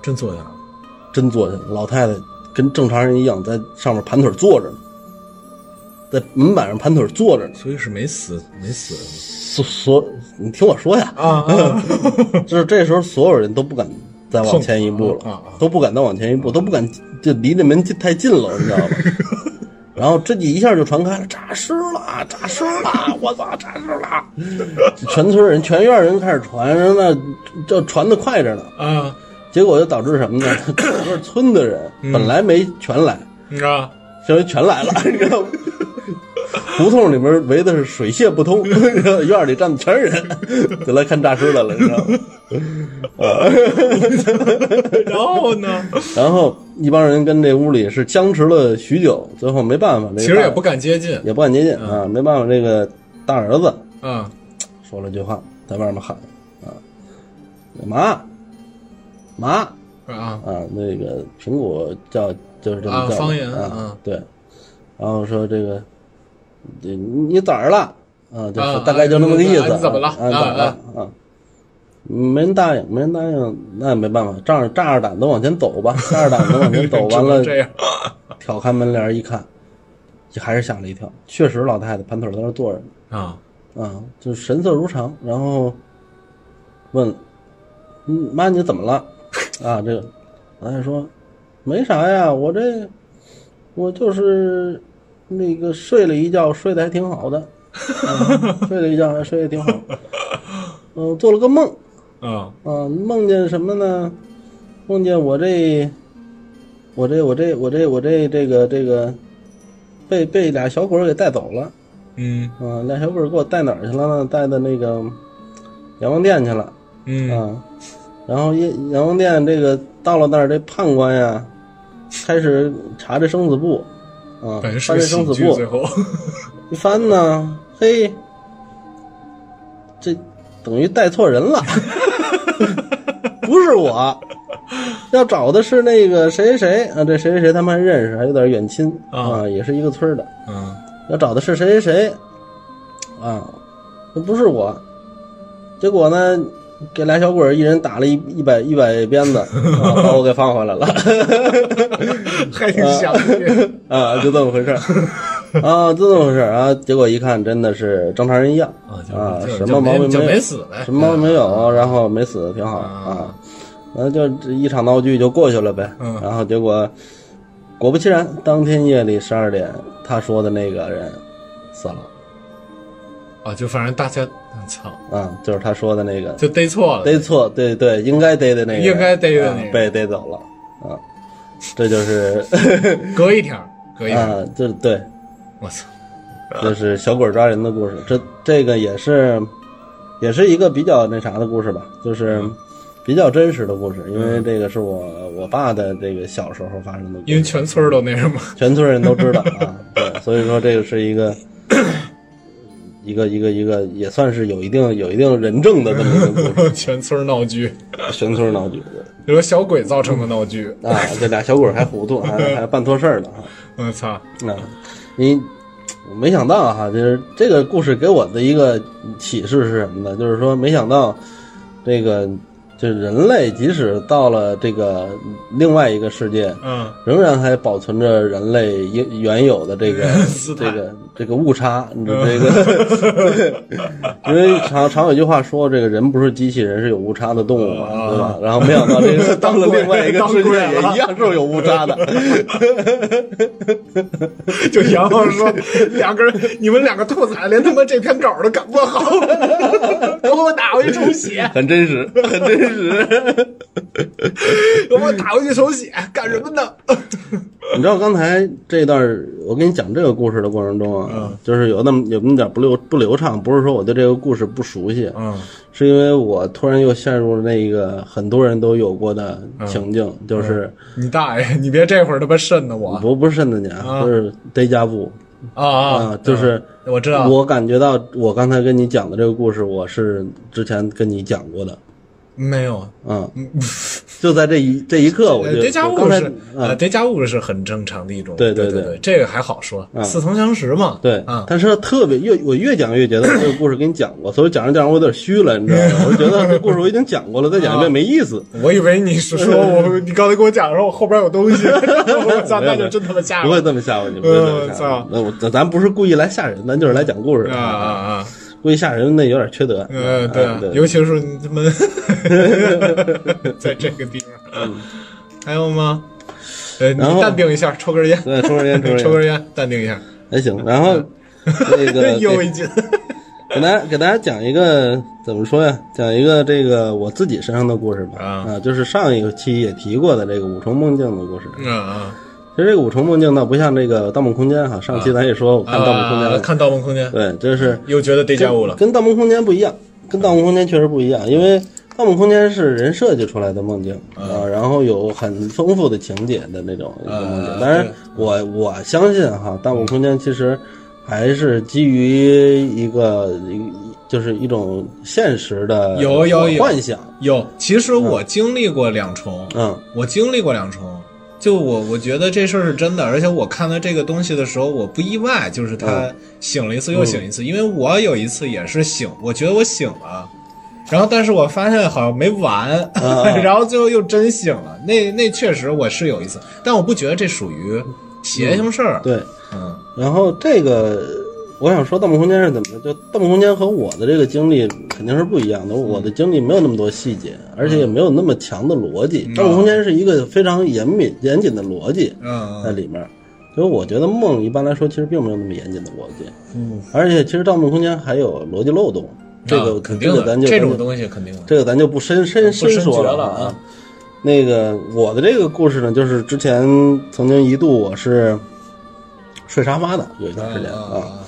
真坐下了，真坐下了。老太太跟正常人一样，在上面盘腿坐着呢，在门板上盘腿坐着呢。所以是没死，没死所所，你听我说呀，啊啊，就是这时候所有人都不敢再往前一步了，啊啊都不敢再往前一步，都不敢就离这门近太近了，你知道吧？然后这一下就传开了，诈尸了，诈尸了！我操，诈尸了！全村人、全院人开始传，那这传的快着呢。啊，结果就导致什么呢？整个村的人本来没全来，你知道，现在全来了，你知道吗？胡同里面围的是水泄不通，院里站的全是人，就来看诈尸来了，你知道吗？然后呢？然后一帮人跟这屋里是僵持了许久，最后没办法，这个其实也不敢接近，也不敢接近啊，没办法，这个大儿子啊，说了句话，在外面喊啊，妈妈啊，啊，那个苹果叫就是这么叫啊方言啊啊，对，然后说这个你你咋儿了啊？就是啊大概就那么个意思，啊你怎么了啊？咋了啊？没人答应，没人答应，那也没办法，仗着仗着胆子往前走吧，仗着胆子往前走，完了这样，挑开门帘一看，还是吓了一跳，确实老太太盘腿在那坐着呢。啊，啊，就神色如常，然后问：“嗯，妈，你怎么了？” 啊，这个老太太说：“没啥呀，我这我就是那个睡了一觉，睡得还挺好的，啊、睡了一觉还睡得挺好。嗯、做了个梦啊，啊，梦见什么呢？梦见我这我这我这我这我这这个这个被被俩小鬼儿给带走了。”嗯啊，俩小鬼儿给我带哪儿去了呢？带到那个阎王殿去了嗯，啊。然后阎阎王殿这个到了那儿，这判官呀开始查这生死簿啊，本翻生死簿最，后，一翻呢，嘿，这等于带错人了，不是我，要找的是那个谁谁谁啊，这谁谁谁他们还认识，还有点远亲啊也是一个村的。嗯要找的是谁谁谁，啊，那不是我。结果呢，给俩小鬼儿一人打了一一百一百鞭子，啊，把我给放回来了，还挺详细，啊，就这么回事儿，啊，就这么回事儿啊。结果一看，真的是正常人一样啊什么毛病没有，没死呗，什么毛病没有，然后没死，挺好啊啊。那就这一场闹剧就过去了呗。嗯然后结果果不其然，当天夜里十二点，他说的那个人死了。啊，就反正大家，操，啊，就是他说的那个。就逮错了，逮错，对对，应该逮的那个，应该逮的那个啊被逮走了啊，这就是 隔一条儿，隔一条儿，啊，这对，我操，这是小鬼抓人的故事，这这个也是也是一个比较那啥的故事吧，就是比较真实的故事，因为这个是我我爸的这个小时候发生的故因为，全村儿都那什么，全村人都知道啊，对，所以说这个是一个。一个一个一个也算是有一定有一定人证的这么一个故事，全村 闹剧，全村闹剧的。有个小鬼造成的闹剧，啊，这俩小鬼还糊涂，还还办错事儿了哈。我操，啊，你我没想到哈，就是这个故事给我的一个启示是什么呢？就是说，没想到这个就是人类即使到了这个另外一个世界，嗯，仍然还保存着人类原原有的这个 这个这个误差，你这个，因为常常有句话说，这个人不是机器人，是有误差的动物嘛，啊对吧？然后没想到这个 到了另外一个世界，也一样是有误差的。就杨浩说，两个人，你们两个兔崽子连他妈这篇稿都赶不好，给我打回去重写，很真实，很真实。给我打回去手写，干什么呢？你知道刚才这段我跟你讲这个故事的过程中啊，嗯。就是有那么有那么点不流不流畅，不是说我对这个故事不熟悉，嗯。是因为我突然又陷入了那个很多人都有过的情境，就是你大爷，你别这会儿他妈瘆的我。不不是瘆的你啊，啊。就是逮家布啊啊。啊，就是我知道，我感觉到我刚才跟你讲的这个故事，我是之前跟你讲过的，没有，嗯，就在这一这一刻，我就呃叠加物是呃啊，叠加物是很正常的一种，对对对对这个还好说，似曾相识嘛，对。啊，但是特别越我越讲越觉得 这个故事给你讲过，所以讲着讲着我有点虚了，你知道吗？我就觉得这故事我已经讲过了，再讲一遍没意思。我以为你是说我，你刚才跟我讲的时候，我后边有东西，我操，那就真他妈吓不会我这么吓唬你，不会这么吓。那我咱咱不是故意来吓人，咱就是来讲故事啊啊啊！故意吓人那有点缺德。嗯，对尤其是你他妈 在这个地方，还有吗？呃，你淡定一下，抽根烟，对，抽根烟，抽根烟，抽根烟，淡定一下，还行。然后那个 又一斤，给大家给大家讲一个怎么说呀？讲一个这个我自己身上的故事吧。啊啊，就是上一个期也提过的这个五重梦境的故事。嗯啊，其实这个五重梦境倒不像这个《盗梦空间》哈，上期咱也说我看《盗梦空间》看《盗梦空间》，对，就是又觉得叠加物了，跟《盗梦空间》不一样，跟《盗梦空间》确实不一样，因为《盗梦空间》是人设计出来的梦境啊，然后有很丰富的情节的那种梦境。啊。当然，我我相信哈，《盗梦空间》其实还是基于一个一就是一种现实的有有有。幻想，有。其实我经历过两重，嗯。我经历过两重。就我，我觉得这事儿是真的，而且我看到这个东西的时候，我不意外，就是他醒了一次又醒一次，因为我有一次也是醒，我觉得我醒了，然后但是我发现好像没完，啊 然后最后又真醒了，那那确实我是有一次，但我不觉得这属于邪性事儿，对。嗯然后这个，我想说《盗梦空间》是怎么的？就《盗梦空间》和我的这个经历肯定是不一样的。我的经历没有那么多细节，而且也没有那么强的逻辑。盗梦空间》是一个非常严密、严谨的逻辑嗯在里面。所以我觉得梦一般来说其实并没有那么严谨的逻辑，嗯，而且其实《盗梦空间》还有逻辑漏洞。这个、啊肯定的，这个咱就这种东西肯定的，这个咱就不深深深说了啊啊。那个我的这个故事呢，就是之前曾经一度我是睡沙发的，有一段时间啊。啊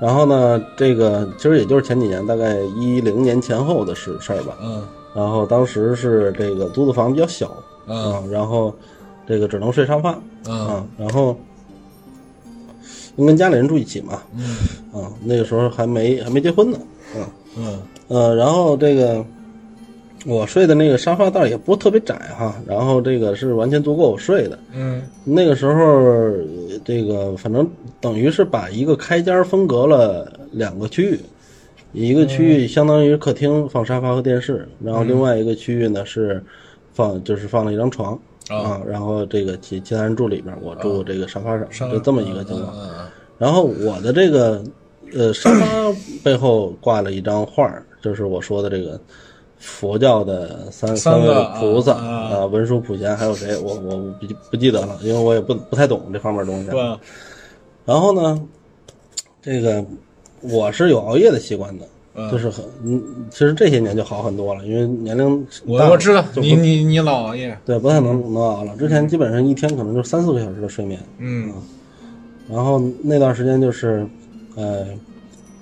然后呢，这个其实也就是前几年，大概一零年前后的事事儿吧。嗯然后当时是这个租的房比较小嗯啊，然后这个只能睡沙发嗯啊，然后跟家里人住一起嘛，嗯啊，那个时候还没还没结婚呢，啊，嗯呃，然后这个我睡的那个沙发倒也不是特别窄哈，然后这个是完全足够我睡的。嗯那个时候，呃这个反正等于是把一个开间分隔了两个区域，一个区域相当于客厅放沙发和电视，然后另外一个区域呢是放就是放了一张床啊，然后这个其其他人住里边，我住这个沙发上，就这么一个情况。嗯然后我的这个呃沙发背后挂了一张画儿，就是我说的这个佛教的三三位菩萨啊啊，文殊普贤还有谁，我我不记不记得了，因为我也不不太懂这方面东西。对？然后呢，这个我是有熬夜的习惯的，嗯就是很嗯，其实这些年就好很多了，因为年龄大我我知道你你你老熬夜，对不太能能熬了。之前基本上一天可能就三四个小时的睡眠。嗯然后那段时间就是，呃，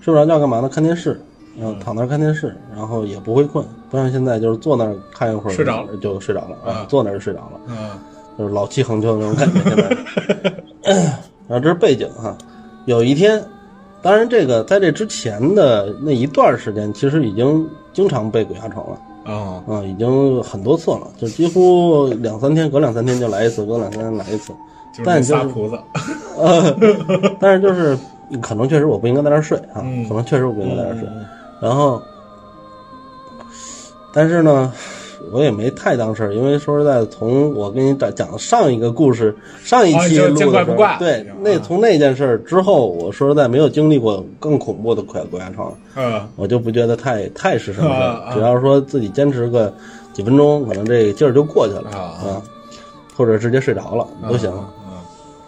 睡不着觉干嘛呢？看电视，然后躺那儿看电视，然后也不会困，不像现在就是坐那儿看一会儿睡着了就睡着了啊啊，坐那儿就睡着了，嗯就是老气横秋的那种感觉。现在，然后这是背景哈。有一天，当然这个在这之前的那一段时间，其实已经经常被鬼压床了。哦啊、已经很多次了，就几乎两三天，隔两三天就来一次，隔两三天来一次。就是那但就是仨菩萨，呃，但是就是可能确实我不应该在那儿睡啊，嗯。可能确实我不应该在那儿睡。然后，但是呢，我也没太当事儿，因为说实在的，从我跟你讲讲上一个故事，上一期录的对，那从那件事儿之后，我说实在没有经历过更恐怖的鬼鬼压床，嗯。我就不觉得太太是什么事儿，只要说自己坚持个几分钟，可能这个劲儿就过去了啊啊，或者直接睡着了都行。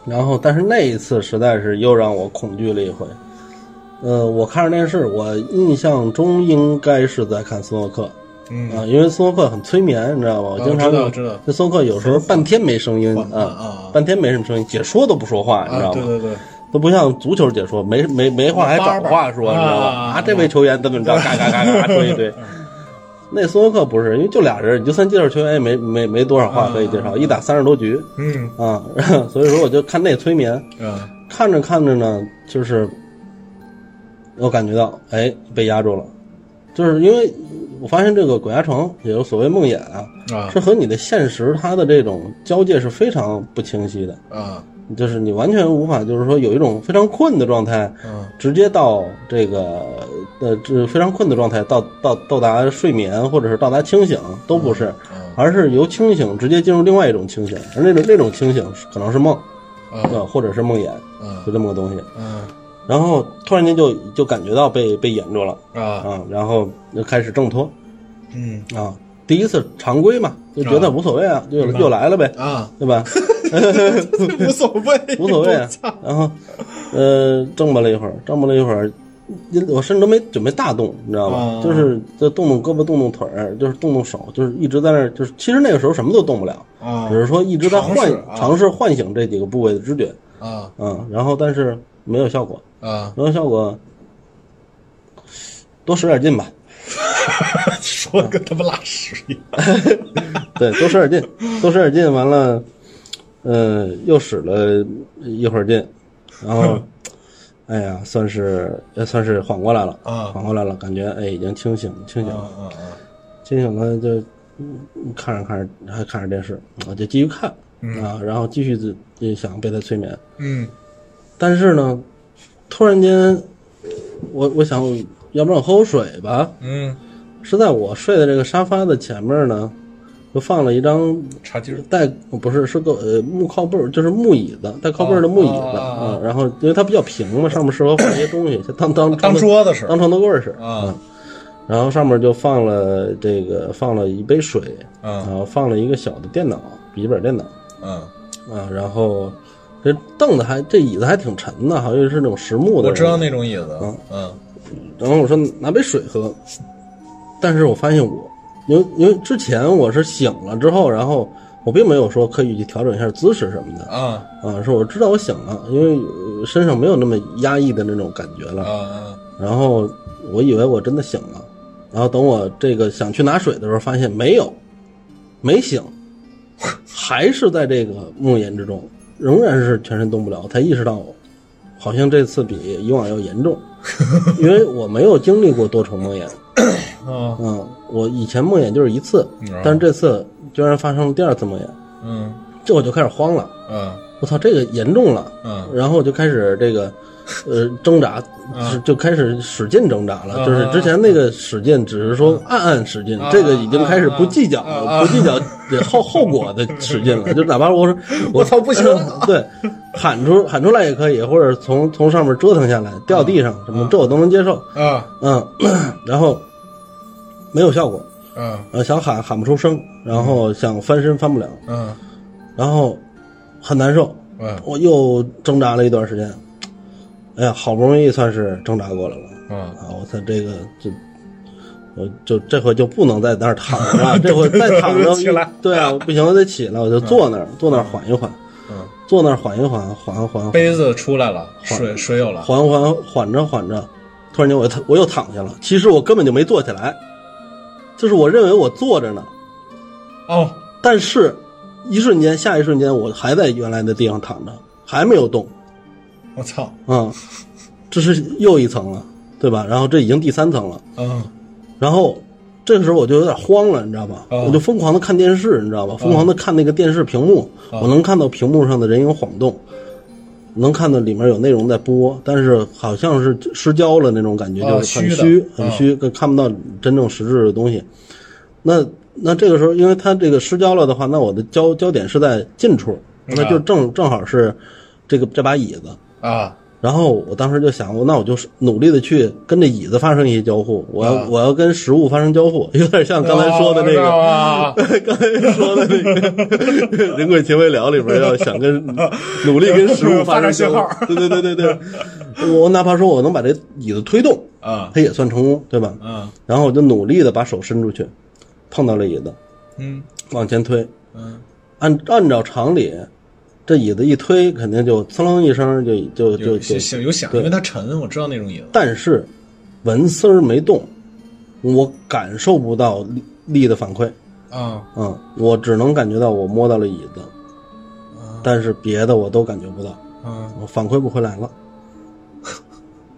嗯然后，但是那一次实在是又让我恐惧了一回。呃，我看着电视，我印象中应该是在看斯诺克嗯啊，因为斯诺克很催眠，你知道吗？我啊经常知道知道这斯诺克有时候半天没声音啊啊，啊半天没什么声音，解说都不说话，你知啊道吗？对对对，都不像足球解说，没没没话还找话说，你知道吗？啊啊，这位球员怎么着，嘎嘎嘎嘎说一堆。那斯诺克不是，因为就俩人，你就算介绍球员也没没没多少话可以介绍，一打三十多局嗯。啊，所以说我就看那催眠，嗯。看着看着呢，就是我感觉到，哎，被压住了，就是因为我发现这个鬼压床，也就所谓梦魇啊，啊是和你的现实它的这种交界是非常不清晰的，啊就是你完全无法，就是说有一种非常困的状态，嗯。直接到这个呃这非常困的状态到到到达睡眠或者是到达清醒都不是，嗯而是由清醒直接进入另外一种清醒，而那种那种清醒可能是梦，嗯。呃或者是梦魇，嗯。就这么个东西。嗯。然后突然间就就感觉到被被掩住了啊。啊，然后就开始挣脱。嗯。啊。第一次常规嘛，就觉得无所谓啊，就又来了呗，啊，对吧？无所谓，无所谓啊。然后，呃，挣巴了一会儿，挣巴了一会儿，因我甚至都没准备大动，你知道吧？啊。就是就动动胳膊，动动腿儿，就是动动手，就是一直在那儿，就是其实那个时候什么都动不了，啊。只是说一直在唤尝试啊。尝试唤醒这几个部位的知觉，啊。嗯，然后但是没有效果，啊，没有效果，多使点劲吧，说跟他妈拉屎一样。对，多使点劲，多使点劲，完了，呃，又使了一会儿劲，然后，哎呀，算是也算是缓过来了，啊。缓过来了，感觉哎已经清醒，清醒，啊啊清醒了就嗯看着看着还看着电视，我就继续看啊，然后继续自就想被他催眠，嗯。但是呢，突然间，我我想要不然我喝口水吧，嗯，是在我睡的这个沙发的前面呢，就放了一张茶几儿带不是是个呃木靠背儿，就是木椅子，带靠背儿的木椅子啊。然后因为它比较平嘛，上面适合放一些东西，像当当当桌子是当床头柜儿似的啊嗯然后上面就放了这个放了一杯水，然啊后放了一个小的电脑，笔记本电脑嗯，啊。然后这凳子还这椅子还挺沉的，好像是那种实木的。我知道。那种椅子，嗯然后我说拿杯水喝，但是我发现我，因为因为之前我是醒了之后，然后我并没有说刻意去调整一下姿势什么的。啊啊，是我知道我醒了，因为呃身上没有那么压抑的那种感觉了。啊然后我以为我真的醒了，然后等我这个想去拿水的时候，发现没有，没醒，还是在这个梦魇之中，仍然是全身动不了。我才意识到，好像这次比以往要严重，因为我没有经历过多重梦魇。啊嗯，我以前梦魇就是一次，但是这次居然发生了第二次梦魇，嗯。这我就开始慌了。嗯。我操，这个严重了。嗯。然后我就开始这个，呃，挣扎，就开始使劲挣扎了。就是之前那个使劲只是说暗暗使劲，这个已经开始不计较了不计较 后后果的使劲了。就哪怕我说我操不行对，喊出喊出来也可以，或者从从上面折腾下来掉地上什么，这我都能接受。啊嗯，然后没有效果，嗯。呃，想喊喊不出声，然后想翻身翻不了，嗯。然后很难受。嗯。我又挣扎了一段时间，哎呀，好不容易算是挣扎过来了嗯。啊！我操，这个就，我就这回就不能在那儿躺着了，这回 再躺着对啊，不行，我得起来，我就坐那儿，坐那儿缓一缓，嗯，坐那儿缓一缓，缓缓缓，杯子出来了，水水有了，缓缓缓着缓着，突然间我又我又躺下了，其实我根本就没坐起来，就是我认为我坐着呢，哦但是一瞬间，下一瞬间我还在原来的地方躺着，还没有动。我操啊、这是又一层了，对吧？然后这已经第三层了，嗯然后这个时候我就有点慌了，你知道吗？啊我就疯狂的看电视，你知道吧？疯狂的看那个电视屏幕，我能看到屏幕上的人影晃动，能看到里面有内容在播，但是好像是失焦了那种感觉，啊就是很虚的虚，啊很虚，跟看不到真正实质的东西。那那这个时候，因为它这个失焦了的话，那我的焦焦点是在近处，那就正正好是这个这把椅子。啊然后我当时就想，我那我就努力的去跟这椅子发生一些交互，我要、啊。我要跟食物发生交互，有点像刚才说的那个，啊 刚才说的那个《人鬼情未了》里边要想跟努力跟食物发生信号，对对对对对，我哪怕说我能把这椅子推动，啊。它也算成功，对吧？嗯然后我就努力的把手伸出去，碰到了椅子，嗯往前推，嗯按按照常理，这椅子一推，肯定就噌楞一声就就就有就响有响，因为它沉，我知道那种椅子。但是纹丝儿没动，我感受不到力力的反馈，啊。嗯，我只能感觉到我摸到了椅子，但是别的我都感觉不到，嗯我反馈不回来了。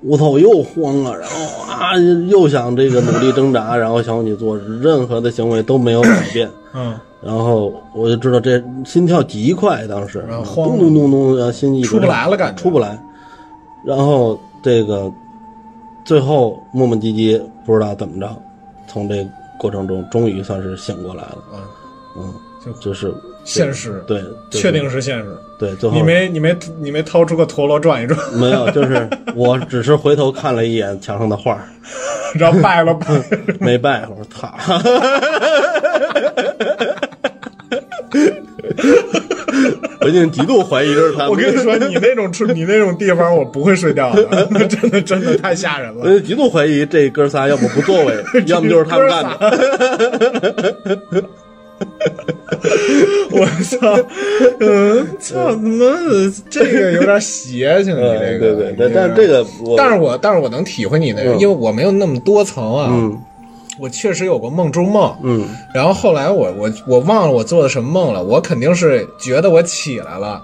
我操，我又慌了，然后啊，又想这个努力挣扎，然后想去做任何的行为都没有改变，嗯，然后我就知道这心跳极快，当时然后慌咚咚咚咚，然后心一直出不来了感觉。出不来，然后这个最后磨磨唧唧，不知道怎么着，从这过程中终于算是醒过来了，嗯，嗯，就就是现实，对，就是确定是现实。对，最后你没你没你没掏出个陀螺转一转，没有，就是我只是回头看了一眼墙上的画儿，然后拜了拜。没拜，我说操，我已经极度怀疑这是他们。我跟你说，你那种处你那种地方，我不会睡觉的，那真的真的太吓人了。我就极度怀疑这哥仨要么不作为，要么就是他们干的。我操，嗯，操他妈的，这个有点邪性，你这个，嗯对对对，但是这个我，但是我但是我能体会你那个，嗯因为我没有那么多层啊。嗯我确实有过梦中梦，嗯。然后后来我我我忘了我做的什么梦了，我肯定是觉得我起来了，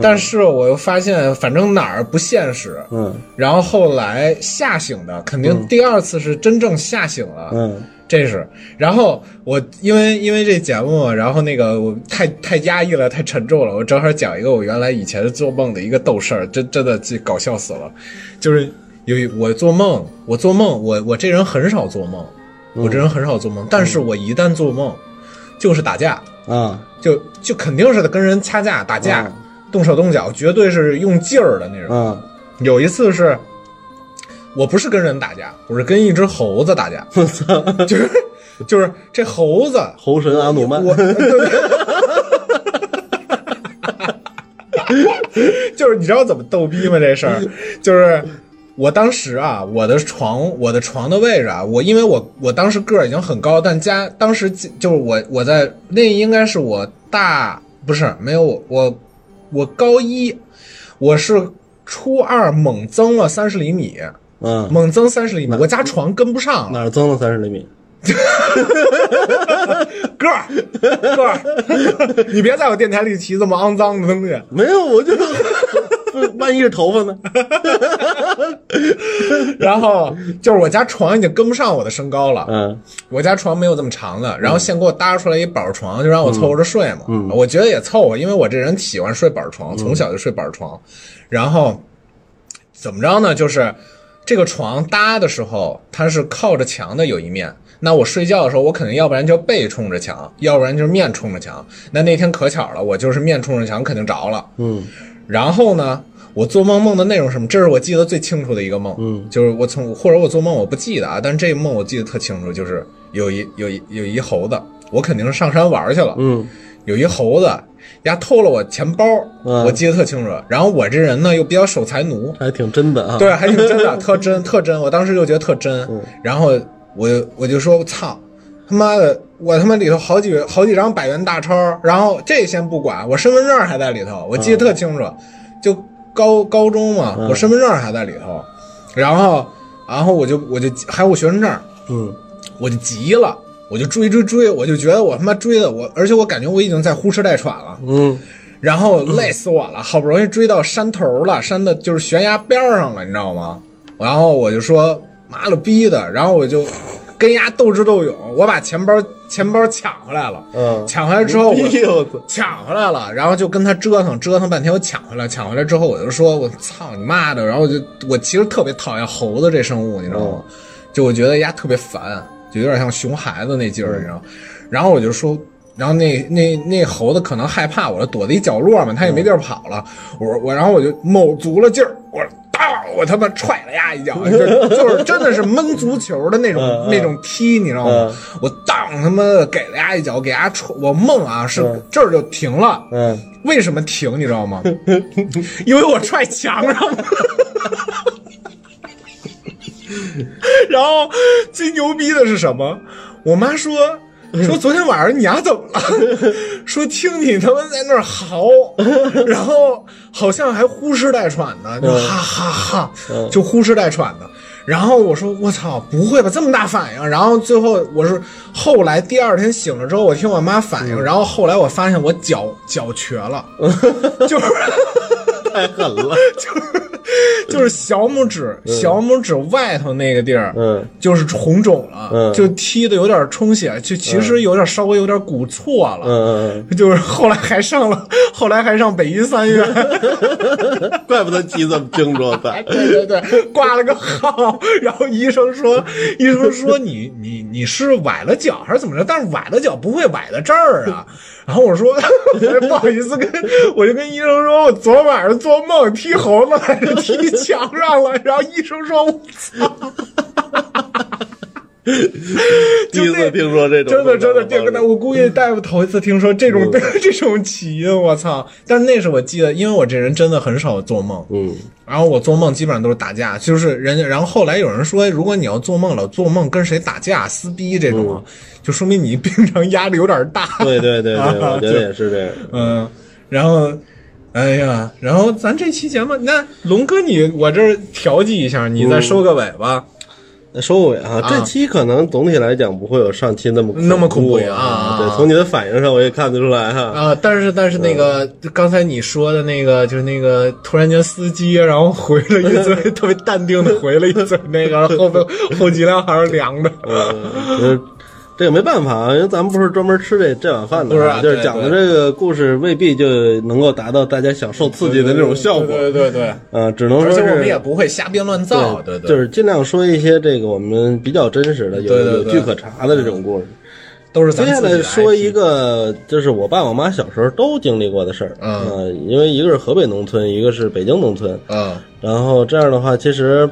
但是我又发现反正哪儿不现实，嗯。然后后来吓醒的，肯定第二次是真正吓醒了，嗯。这是。然后我因为因为这节目，然后那个我太太压抑了，太沉重了，我正好讲一个我原来以前做梦的一个逗事儿，真真的就搞笑死了，就是有一我做梦，我做梦，我我这人很少做梦，我这人很少做梦，但是我一旦做梦，就是打架，啊就就肯定是跟人掐架打架，嗯动手动脚，绝对是用劲儿的那种。啊！有一次是，我不是跟人打架，我是跟一只猴子打架，就是就是这猴子，猴神阿努曼，我 就是你知道怎么逗逼吗？这事儿就是。我当时啊，我的床，我的床的位置啊，我因为我我当时个儿已经很高，但家当时就是我我在那应该是我大不是没有我我我高一，我是初二猛增了三十厘米，嗯，猛增三十厘米，我家床跟不上，哪儿增了三十厘米？个 儿个儿，你别在我电台里提这么肮脏的东西。没有，我就万一是头发呢？然后就是我家床已经跟不上我的身高了，嗯我家床没有这么长的，然后现给我搭出来一板床，就让我凑合着睡嘛。嗯我觉得也凑合，因为我这人喜欢睡板床，从小就睡板床。然后怎么着呢？就是这个床搭的时候，它是靠着墙的有一面。那我睡觉的时候，我肯定要不然就背冲着墙，要不然就是面冲着墙。那那天可巧了，我就是面冲着墙，肯定着了。嗯然后呢，我做梦梦的内容是什么？这是我记得最清楚的一个梦，嗯，就是我从或者我做梦我不记得啊，但是这个梦我记得特清楚，就是有一有一有一猴子，我肯定是上山玩去了，嗯。有一猴子，丫偷了我钱包，嗯我记得特清楚。然后我这人呢又比较守财奴，还挺真的啊。对，还挺真的，特真特真，我当时就觉得特真。嗯。然后我就我就说，我操他妈的，我他妈里头好几好几张百元大钞，然后这先不管，我身份证还在里头，我记得特清楚，就高高中嘛，嗯。我身份证还在里头，然后然后我就我就还有我学生证，嗯。我就急了。我就追追追，我就觉得我他妈追的我，而且我感觉我已经在呼哧带喘了，嗯。然后累死我了，好不容易追到山头了，山的就是悬崖边上了，你知道吗？然后我就说妈了逼的，然后我就跟丫斗智斗勇，我把钱包钱包抢回来了，嗯，抢回来之后我！抢回来了，然后就跟他折腾折腾半天，我抢回来，抢回来之后我就说我操你妈的，然后我就我其实特别讨厌猴子这生物，你知道吗？就我觉得丫特别烦，就有点像熊孩子那劲儿，你知道吗？然后我就说。然后那那那猴子可能害怕我了，躲在一角落嘛，他也没地儿跑了。我我，然后我就卯足了劲儿，我 我他妈踹了丫一脚，就就是真的是闷足球的那种那种踢，你知道吗？我当他妈的给了丫一脚，给丫踹，我梦啊是这儿就停了。嗯为什么停？你知道吗？因为我踹墙上了。然后最牛逼的是什么？我妈说说昨天晚上你丫怎么了？说听你他妈在那儿嚎，然后好像还呼哧带喘的，就哈哈哈，就呼哧带喘的。然后我说我操，不会吧，这么大反应？然后最后我是后来第二天醒了之后，我听我妈反应，然后后来我发现我脚脚瘸了，就是太狠了。就是就是小拇指，小拇指外头那个地儿，嗯就是红肿了，嗯就踢的有点充血，就其实有点稍微有点鼓错了。嗯嗯就是后来还上了，后来还上北医三院，嗯，怪不得踢这么清楚，操对对对，挂了个号，然后医生说，医生说你你你是崴了脚还是怎么着？但是崴了脚不会崴在这儿啊。然后我说 不好意思跟，我就跟医生说，我昨晚上做梦踢猴子还是踢墙上了。然后医生说，我操。第一次听说这种，真的真的，这个我估计大夫头一次听说这种、嗯 这种起因，我操！但是那是我记得，因为我这人真的很少做梦，嗯然后我做梦基本上都是打架，就是人家，然后后来有人说，如果你要做梦了，做梦跟谁打架、撕逼这种，嗯就说明你平常压力有点大。对对对对，啊我觉得 也是这样。嗯，然后，哎呀，然后咱这期节目，那龙哥你我这儿调剂一下，你再收个尾巴。那收尾啊，这期可能总体来讲不会有上期那么那么恐怖啊。啊对，从你的反应上我也看得出来哈。啊，但是但是那个、刚才你说的那个，就是那个突然间司机，然后回了一嘴，特别淡定的回了一嘴，那个后边后脊梁还是凉的。嗯，就是这个没办法啊，因为咱们不是专门吃这这碗饭的不是啊，就是讲的这个故事未必就能够达到大家想受刺激的那种效果。对对对，啊，只能而说是且我们也不会瞎编乱造，对对，就是尽量说一些这个我们比较真实的、有有据可查的这种故事。都是接下来说一个，就是我爸我妈小时候都经历过的事儿。嗯呃因为一个是河北农村，一个是北京农村。嗯然后这样的话，其实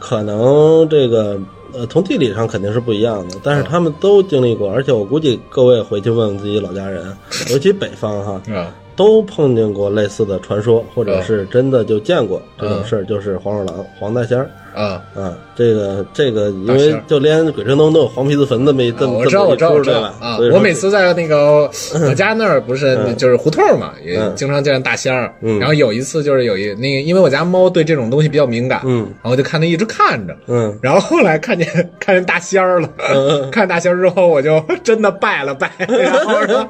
可能这个呃，从地理上肯定是不一样的，但是他们都经历过，而且我估计各位回去问问自己老家人，尤其北方哈，啊都碰见过类似的传说，或者嗯是真的就见过这种事儿，就是黄鼠狼、黄大仙儿。啊。啊，这个这个，因为就连鬼神灯都有黄皮子坟这么一这么我知道，我知道，我知道？啊我每次在那个我家那儿不是就是胡同嘛，也嗯。经常见大仙儿。嗯。然后有一次就是有一那个，因为我家猫对这种东西比较敏感，嗯。然后就看它一直看着，嗯。然后后来看见看见大仙儿了，嗯。看大仙儿之后，我就真的拜了拜，然后说，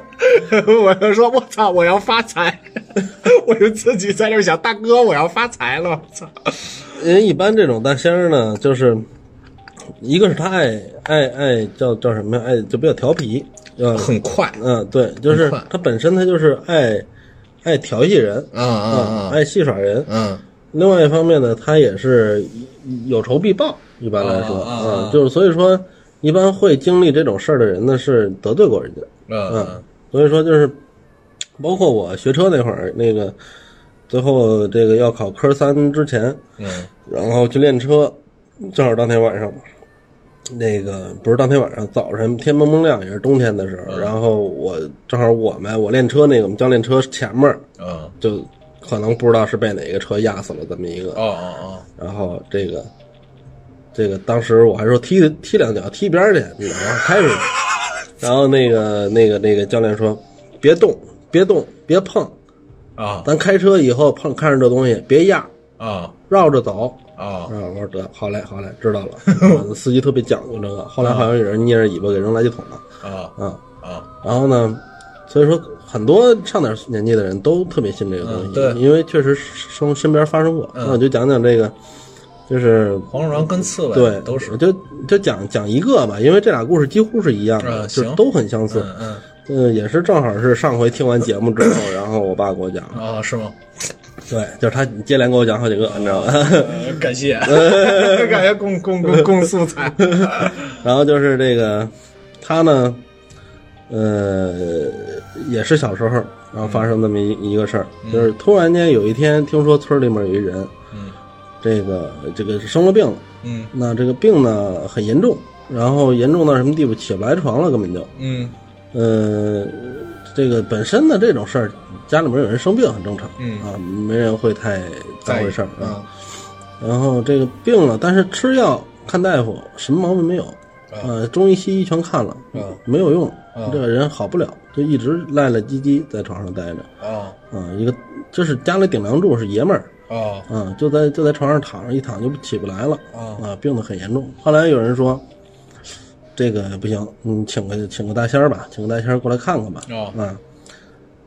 我就说我操，我要发财，我就自己在那儿想，大哥，我要发财了，我操，因为一般这种大仙儿呢，就是一个是他爱爱爱叫叫什么呀？爱就比较调皮，嗯很快，嗯，对，就是他本身他就是爱爱调戏人，嗯嗯嗯爱戏耍人。嗯另外一方面呢，他也是有仇必报，一般来说，啊就是所以说，一般会经历这种事儿的人呢，是得罪过人家。嗯嗯，所以说就是，包括我学车那会儿，那个最后这个要考科三之前，嗯然后去练车，正好当天晚上，那个不是当天晚上，早晨天蒙蒙亮，也是冬天的时候，然后我正好我们我练车那个我们教练车前面儿嗯就可能不知道是被哪个车压死了这么一个，哦哦哦，然后这个这个当时我还说踢踢两脚踢边去，你知道吗？开出去。然后那个那个那个教练说：“别动，别动，别碰，啊。咱开车以后碰看着这东西别压，啊。绕着走。”啊。啊，我说得，好嘞，好嘞，知道了。嗯 司机特别讲究这个，后来好像有人捏着尾巴给扔垃圾桶了。啊。啊，啊。然后呢，所以说很多上点年纪的人都特别信这个东西，嗯对。因为确实生身边发生过。那我就讲讲这个，就是黄鼠狼跟刺猬对，都是，就就讲讲一个吧，因为这俩故事几乎是一样的，嗯就是都很相似。嗯嗯，也是正好是上回听完节目之后，然后我爸给我讲，嗯啊是吗？对，就是他接连给我讲好几个，你知道吧？呃感谢，感谢 供供供供素材。然后就是这个，他呢，呃，也是小时候，然后发生这么一一个事儿，就是突然间有一天听说村里面有一人，嗯这个这个是生了病了，嗯那这个病呢很严重，然后严重到什么地步，起不来床了，根本就，嗯呃，这个本身呢这种事儿，家里面有人生病很正常，嗯。啊，没人会太当回事儿啊。啊然后这个病了，但是吃药看大夫什么毛病没有，呃，中医西医全看了，嗯没有用，嗯这个人好不了，就一直赖赖唧唧在床上待着，啊。啊，一个就是家里顶梁柱是爷们儿，啊。啊，就在就在床上躺着，一躺就起不来了，啊。啊，病得很严重。后来有人说，这个不行，你请个请个大仙儿吧，请个大仙儿过来看看吧，哦啊，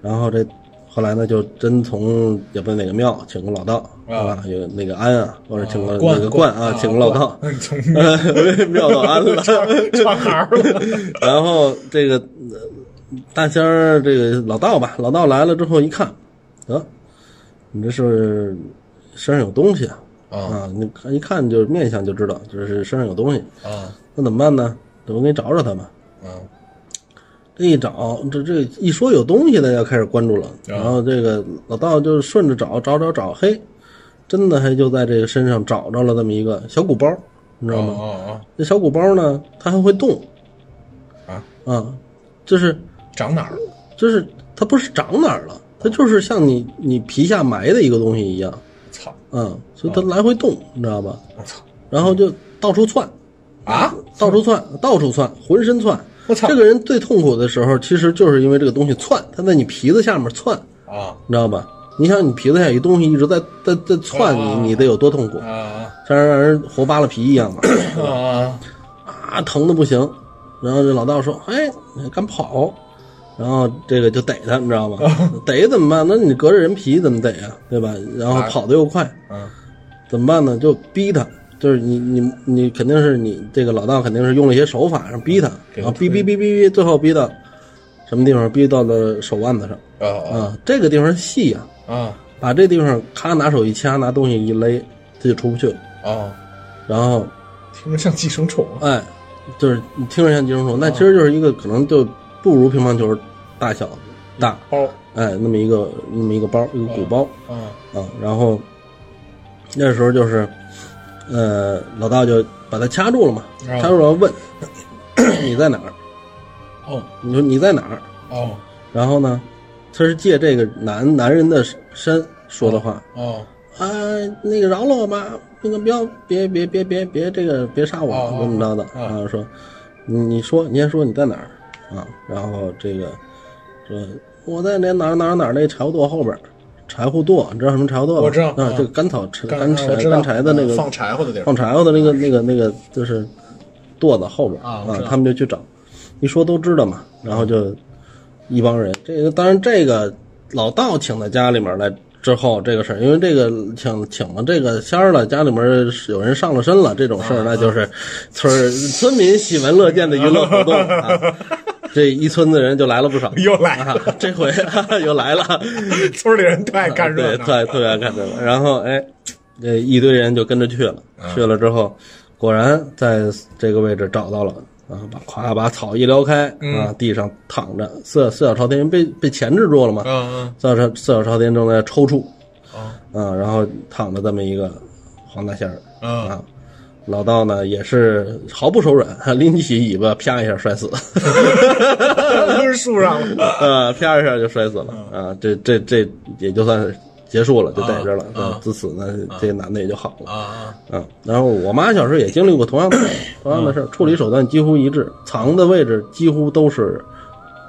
然后这后来呢，就真从也不知道哪个庙请个老道，对吧？有那个安啊，或者请个冠那个冠啊，请个老道，从 庙到安了。串行了。然后这个呃大仙儿，这个老道吧，老道来了之后一看，得，你这是身上有东西啊！啊，你看一看就是面相就知道，就是身上有东西。啊，那怎么办呢？我给你找找他吧。嗯这一找，这这一说有东西，大家开始关注了。然后这个老道就顺着找，找找找，嘿，真的还就在这个身上找着了这么一个小鼓包，你知道吗？哦哦，这小鼓包呢，它还会动啊啊，就是长哪儿？就是它不是长哪儿了，它就是像你你皮下埋的一个东西一样，操！嗯，所以它来回动，你知道吧？我操！然后就到处窜，啊！到处窜，到处窜，浑身窜。我操这个人最痛苦的时候，其实就是因为这个东西窜，它在你皮子下面窜，啊你知道吧？你想，你皮子下有一东西一直在在在窜啊你，你得有多痛苦，啊像让人活扒了皮一样嘛，啊！啊，疼的不行。然后这老道说：“哎，你还敢跑？”然后这个就逮他，你知道吗？逮怎么办？那你隔着人皮怎么逮啊？对吧？然后跑得又快，嗯怎么办呢？就逼他，就是你你你肯定是你这个老道肯定是用了一些手法让逼他，然后逼逼逼逼逼，最后逼到什么地方？逼到了手腕子上啊啊，这个地方细呀、啊把这地方咔拿手一掐，拿东西一勒，他就出不去了。啊！然后听着像寄生虫。哎，就是你听着像寄生虫，那其实就是一个可能就不如乒乓球大小大，包哎，那么一个那么一个包，一个鼓包。啊啊，然后那时候就是，呃，老大就把他掐住了嘛，啊掐住了问 你在哪儿？哦你说你在哪儿？哦然后呢，他是借这个男男人的身说的话，哦啊，那个饶了我吧，那个不要别别别别别这个别杀我，怎么着的？哦然后说，你你说你先说你在哪儿啊？然后这个说我在那哪儿哪儿哪儿那柴火垛后边儿，柴火垛，你知道什么柴火垛吗？我知道啊嗯，这个干草柴干干柴我知道干柴的那个放柴火的地儿放柴火的那个那个那个就是垛子后边儿啊我知道他们就去找，一说都知道嘛，然后就一帮人，这个当然这个老道请到家里面来之后，这个事儿，因为这个请请了这个仙儿了，家里面是有人上了身了，这种事儿那就是村儿村民喜闻乐见的娱乐活动啊。这一村子人就来了不少，又来啊，这回又来了，村里人特爱看热对，闹特爱特别爱看热闹。然后哎，这一堆人就跟着去了，去了之后，果然在这个位置找到了。啊，把咵把草一撩开啊，地上躺着四四脚朝天被被钳制住了嘛，嗯嗯四脚朝四脚朝天正在抽搐嗯啊，然后躺着这么一个黄大仙儿嗯啊，老道呢也是毫不手软，拎起尾巴啪一下摔死，嗯，抡树上了。啊，啪一下就摔死了啊！这这这也就算是结束了，就在这儿了。啊啊自此呢，这男的也就好了。啊啊，然后我妈小时候也经历过同样的同样的事儿，处理手段几乎一致，藏的位置几乎都是，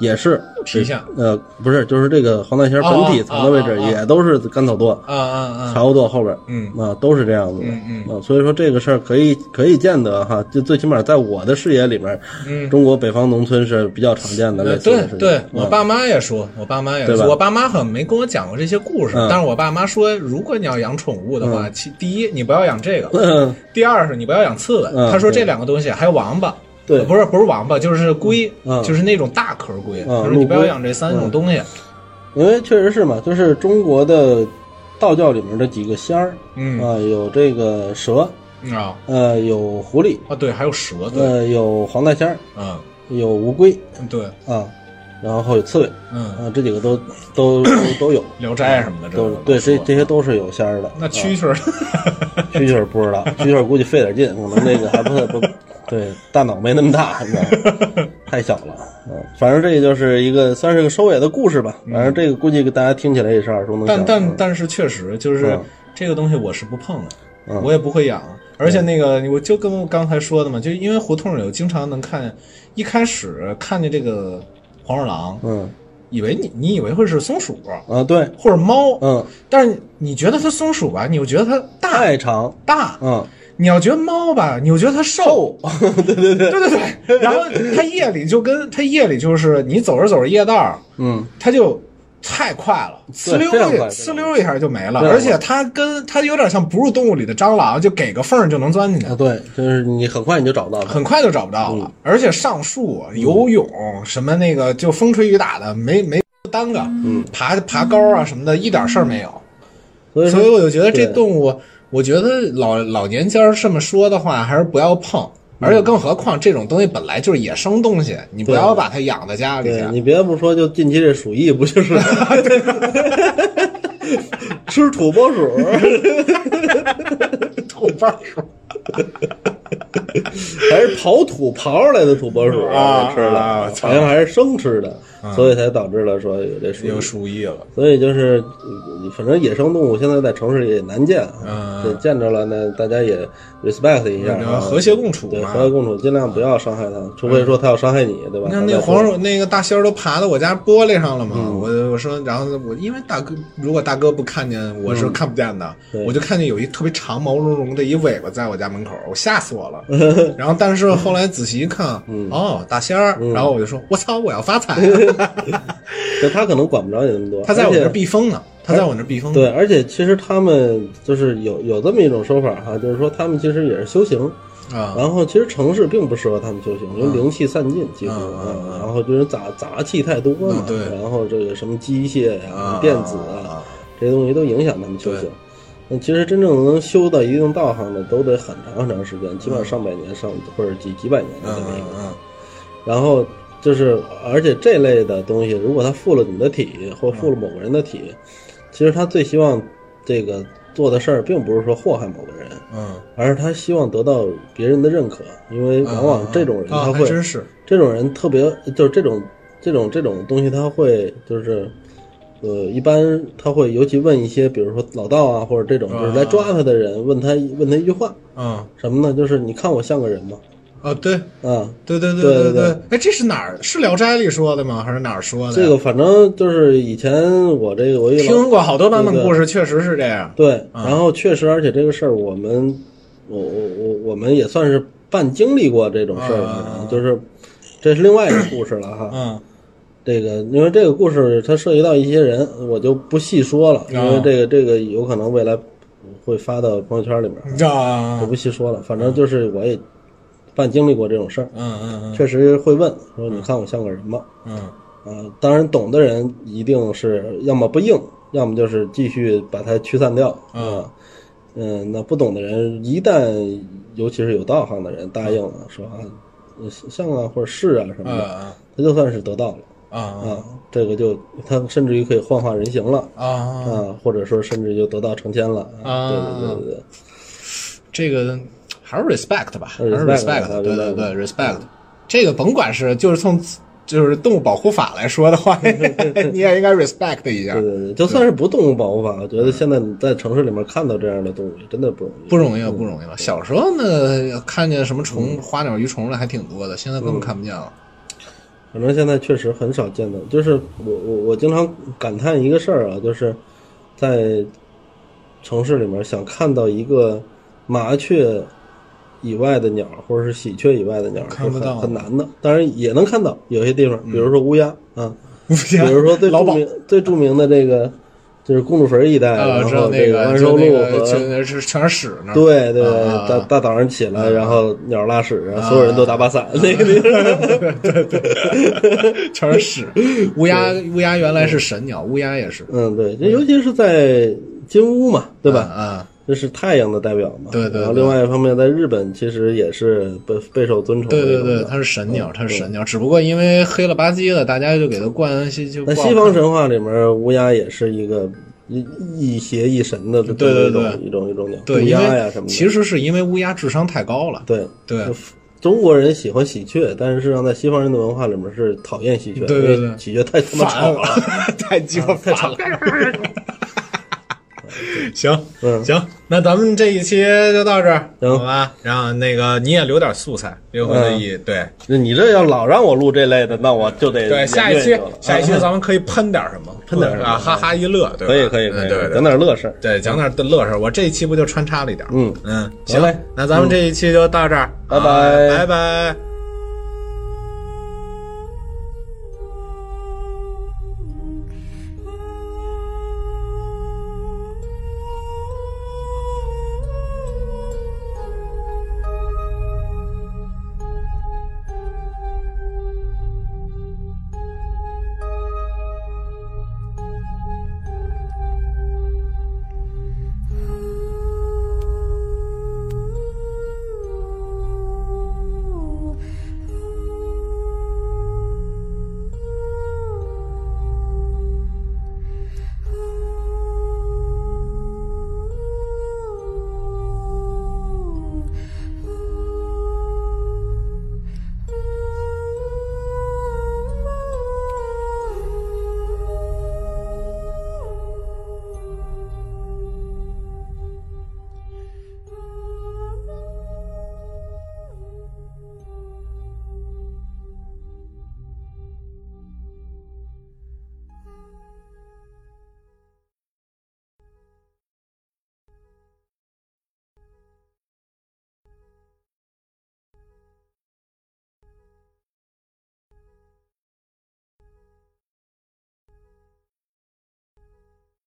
也是皮下呃，不是，就是这个黄大仙本体藏的位置也都是甘草垛、啊啊啊！柴火垛后边，嗯啊，都是这样子的。嗯啊，所以说这个事儿可以可以见得哈，就最起码在我的视野里面，嗯中国北方农村是比较常见的类呃似的事情。对对，我嗯爸妈也说，我爸妈也说，我爸妈好像没跟我讲过这些故事，嗯但是我爸妈说，如果你要养宠物的话，其第一你不要养这个，嗯，第二是你不要养刺猬。嗯他说这两个东西还有王八。对。呃不是不是王八，就是龟，嗯。就是那种大壳龟。嗯就是你不要养这三种东西。因为确实是嘛，就是中国的道教里面的几个仙儿嗯。啊，有这个蛇，嗯啊。呃，有狐狸，啊，对，还有蛇，对，呃，有黄大仙儿，嗯。有乌龟对，啊，然后有刺猬嗯，啊，这几个都都都都有，聊斋什么的，这个都对，这这些都是有仙儿的。那啊。蛐蛐儿，蛐蛐儿不知道，蛐蛐儿估计费点劲，可能那个还不太不，对，大脑没那么大，你知道吗？太小了。嗯，反正这就是一个算是个收尾的故事吧。反正这个估计大家听起来也是耳熟能详。但但嗯但是确实就是嗯这个东西我是不碰的，嗯我也不会养。而且那个我就跟我刚才说的嘛，就因为胡同里我经常能看见，一开始看见这个黄鼠狼，嗯以为你你以为会是松鼠啊，对，或者猫，嗯，但是你觉得它松鼠吧，你又觉得它大太长，大，嗯，你要觉得猫吧，你又觉得它瘦。对对 对，对对对，然后它夜里就跟它夜里就是你走着走着夜道，嗯。它就太快了，呲溜一呲溜一下就没了，而且它跟它有点像哺乳动物里的蟑螂，就给个缝就能钻进去。啊，。对，就是你很快你就找不到了。很快就找不到了，嗯。而且上树、游泳什么那个就风吹雨打的，没没耽搁，嗯，爬爬高啊什么的，一点事儿没有。所以所以我就觉得这动物，我觉得老老年间儿这么说的话，还是不要碰。嗯而且更何况这种东西本来就是野生东西，你不要把它养在家里你别不说，就近期这鼠疫不就是 吃土拨鼠？土拨鼠。还是刨土刨出来的土拨鼠啊吃啊的，好像还是生吃的，所以才导致了说有这鼠疫有。鼠疫了，所以就是，呃反正野生动物现在在城市里也难见嗯。见着了呢，大家也 respect 一下啊，和谐共处对，和谐共处，尽量不要伤害它，除非说它要伤害你，对吧？你看那咱再说黄鼠那个大仙儿都爬到我家玻璃上了嘛，嗯。我我说，然后我因为大哥如果大哥不看见，我是看不见的，对我就看见有一特别长毛茸茸的一尾巴在我家门口，我吓死我了。然后但是后来仔细一看，嗯。哦，大仙儿，然后我就说，我操，我要发财啊！就他可能管不着你那么多，他在我这儿避风呢，他在我那儿避风。对，而且其实他们就是有有这么一种说法哈，就是说他们其实也是修行，啊，然后其实城市并不适合他们修行，因为灵气散尽几乎啊，然后就是杂杂气太多嘛嗯，对然后这个什么机械呀、啊电子啊，这些东西都影响他们修行。那其实真正能修到一定道行的，都得很长很长时间，基本上上百年、上或者几几百年的嗯这么一个。嗯然后就是，而且这类的东西，如果他附了你的体，或附了某个人的体，其实他最希望这个做的事儿，并不是说祸害某个人，嗯而是他希望得到别人的认可，因为往往这种人啊他会，还真是，这种人特别就是这种这种这种东西，他会就是。呃，一般他会尤其问一些，比如说老道啊，或者这种就是来抓他的人，问他问他一句话，嗯什么呢？就是你看我像个人吗？哦对。啊，对对对对对对哎，这是哪儿？是《聊斋》里说的吗？还是哪儿说的？这个反正就是以前我这个我听过好多版本故事，确实是这样。对，啊然后确实，而且这个事儿我们我我我我们也算是半经历过这种事儿就是这是另外一个故事了哈。嗯这个因为这个故事它涉及到一些人，我就不细说了，因为啊这个这个有可能未来会发到朋友圈里面，啊我不细说了。反正就是我也半经历过这种事儿，嗯嗯嗯。确实会问说你看我像个人吗？嗯。啊，当然懂的人一定是要么不应，要么就是继续把它驱散掉嗯。啊。嗯，那不懂的人，一旦尤其是有道行的人答应了，说像啊或者是啊什么的，啊他就算是得到了啊啊，这个就他甚至于可以幻化人形了啊！啊，或者说甚至就得道成仙了啊。对对对对对，这个还是 respect 吧，还是啊对对对，respect。这个甭管是就是从就是动物保护法来说的话，你也应该 respect 一下。对，对对，就算是不动物保护法，我觉得现在你在城市里面看到这样的动物，真的不容易，不容易了，不容易了。小时候呢，看见什么虫、花鸟鱼虫的还挺多的，现在根本看不见了。反正现在确实很少见到，就是我我我经常感叹一个事儿啊，就是在城市里面想看到一个麻雀以外的鸟，或者是喜鹊以外的鸟，看不到很难的。当然也能看到，有些地方，比如说乌鸦啊，比比如说最著名最著名的这个就是公主坟一带，啊，然知道那个万寿路和全是全是屎呢。对对大大早上起来，然后鸟拉屎，然后所有人都打把伞，那个地方。全是屎。乌鸦乌鸦原来是神鸟，乌鸦也是，嗯，对，这尤其是在金乌嘛，对吧？啊，这是太阳的代表嘛。对对对然后另外一方面，在日本其实也是备备受尊崇的对对。对，它是神鸟，它是神鸟，只不过因为黑了吧唧的，大家就给它冠西就那西方神话里面，乌鸦也是一个一一邪一神的对对一种对一种一种鸟，对，乌鸦呀什么的。其实是因为乌鸦智商太高了，对对中国人喜欢喜鹊，但是实际上在西方人的文化里面是讨厌喜鹊，对对对因为喜鹊太他妈吵了。太鸡巴 烦了。行嗯行，那咱们这一期就到这儿，行好吧？然后那个你也留点素材，留回来一对那你这要老让我录这类的，那我就得对，下一期下一期啊咱们可以喷点什么，喷点什么啊，哈哈一乐，对吧？可以可以可以，讲点乐事儿。对，讲点乐事儿。我这一期不就穿插了一点儿？嗯嗯，行嘞，那咱们这一期就到这儿，拜拜啊拜拜。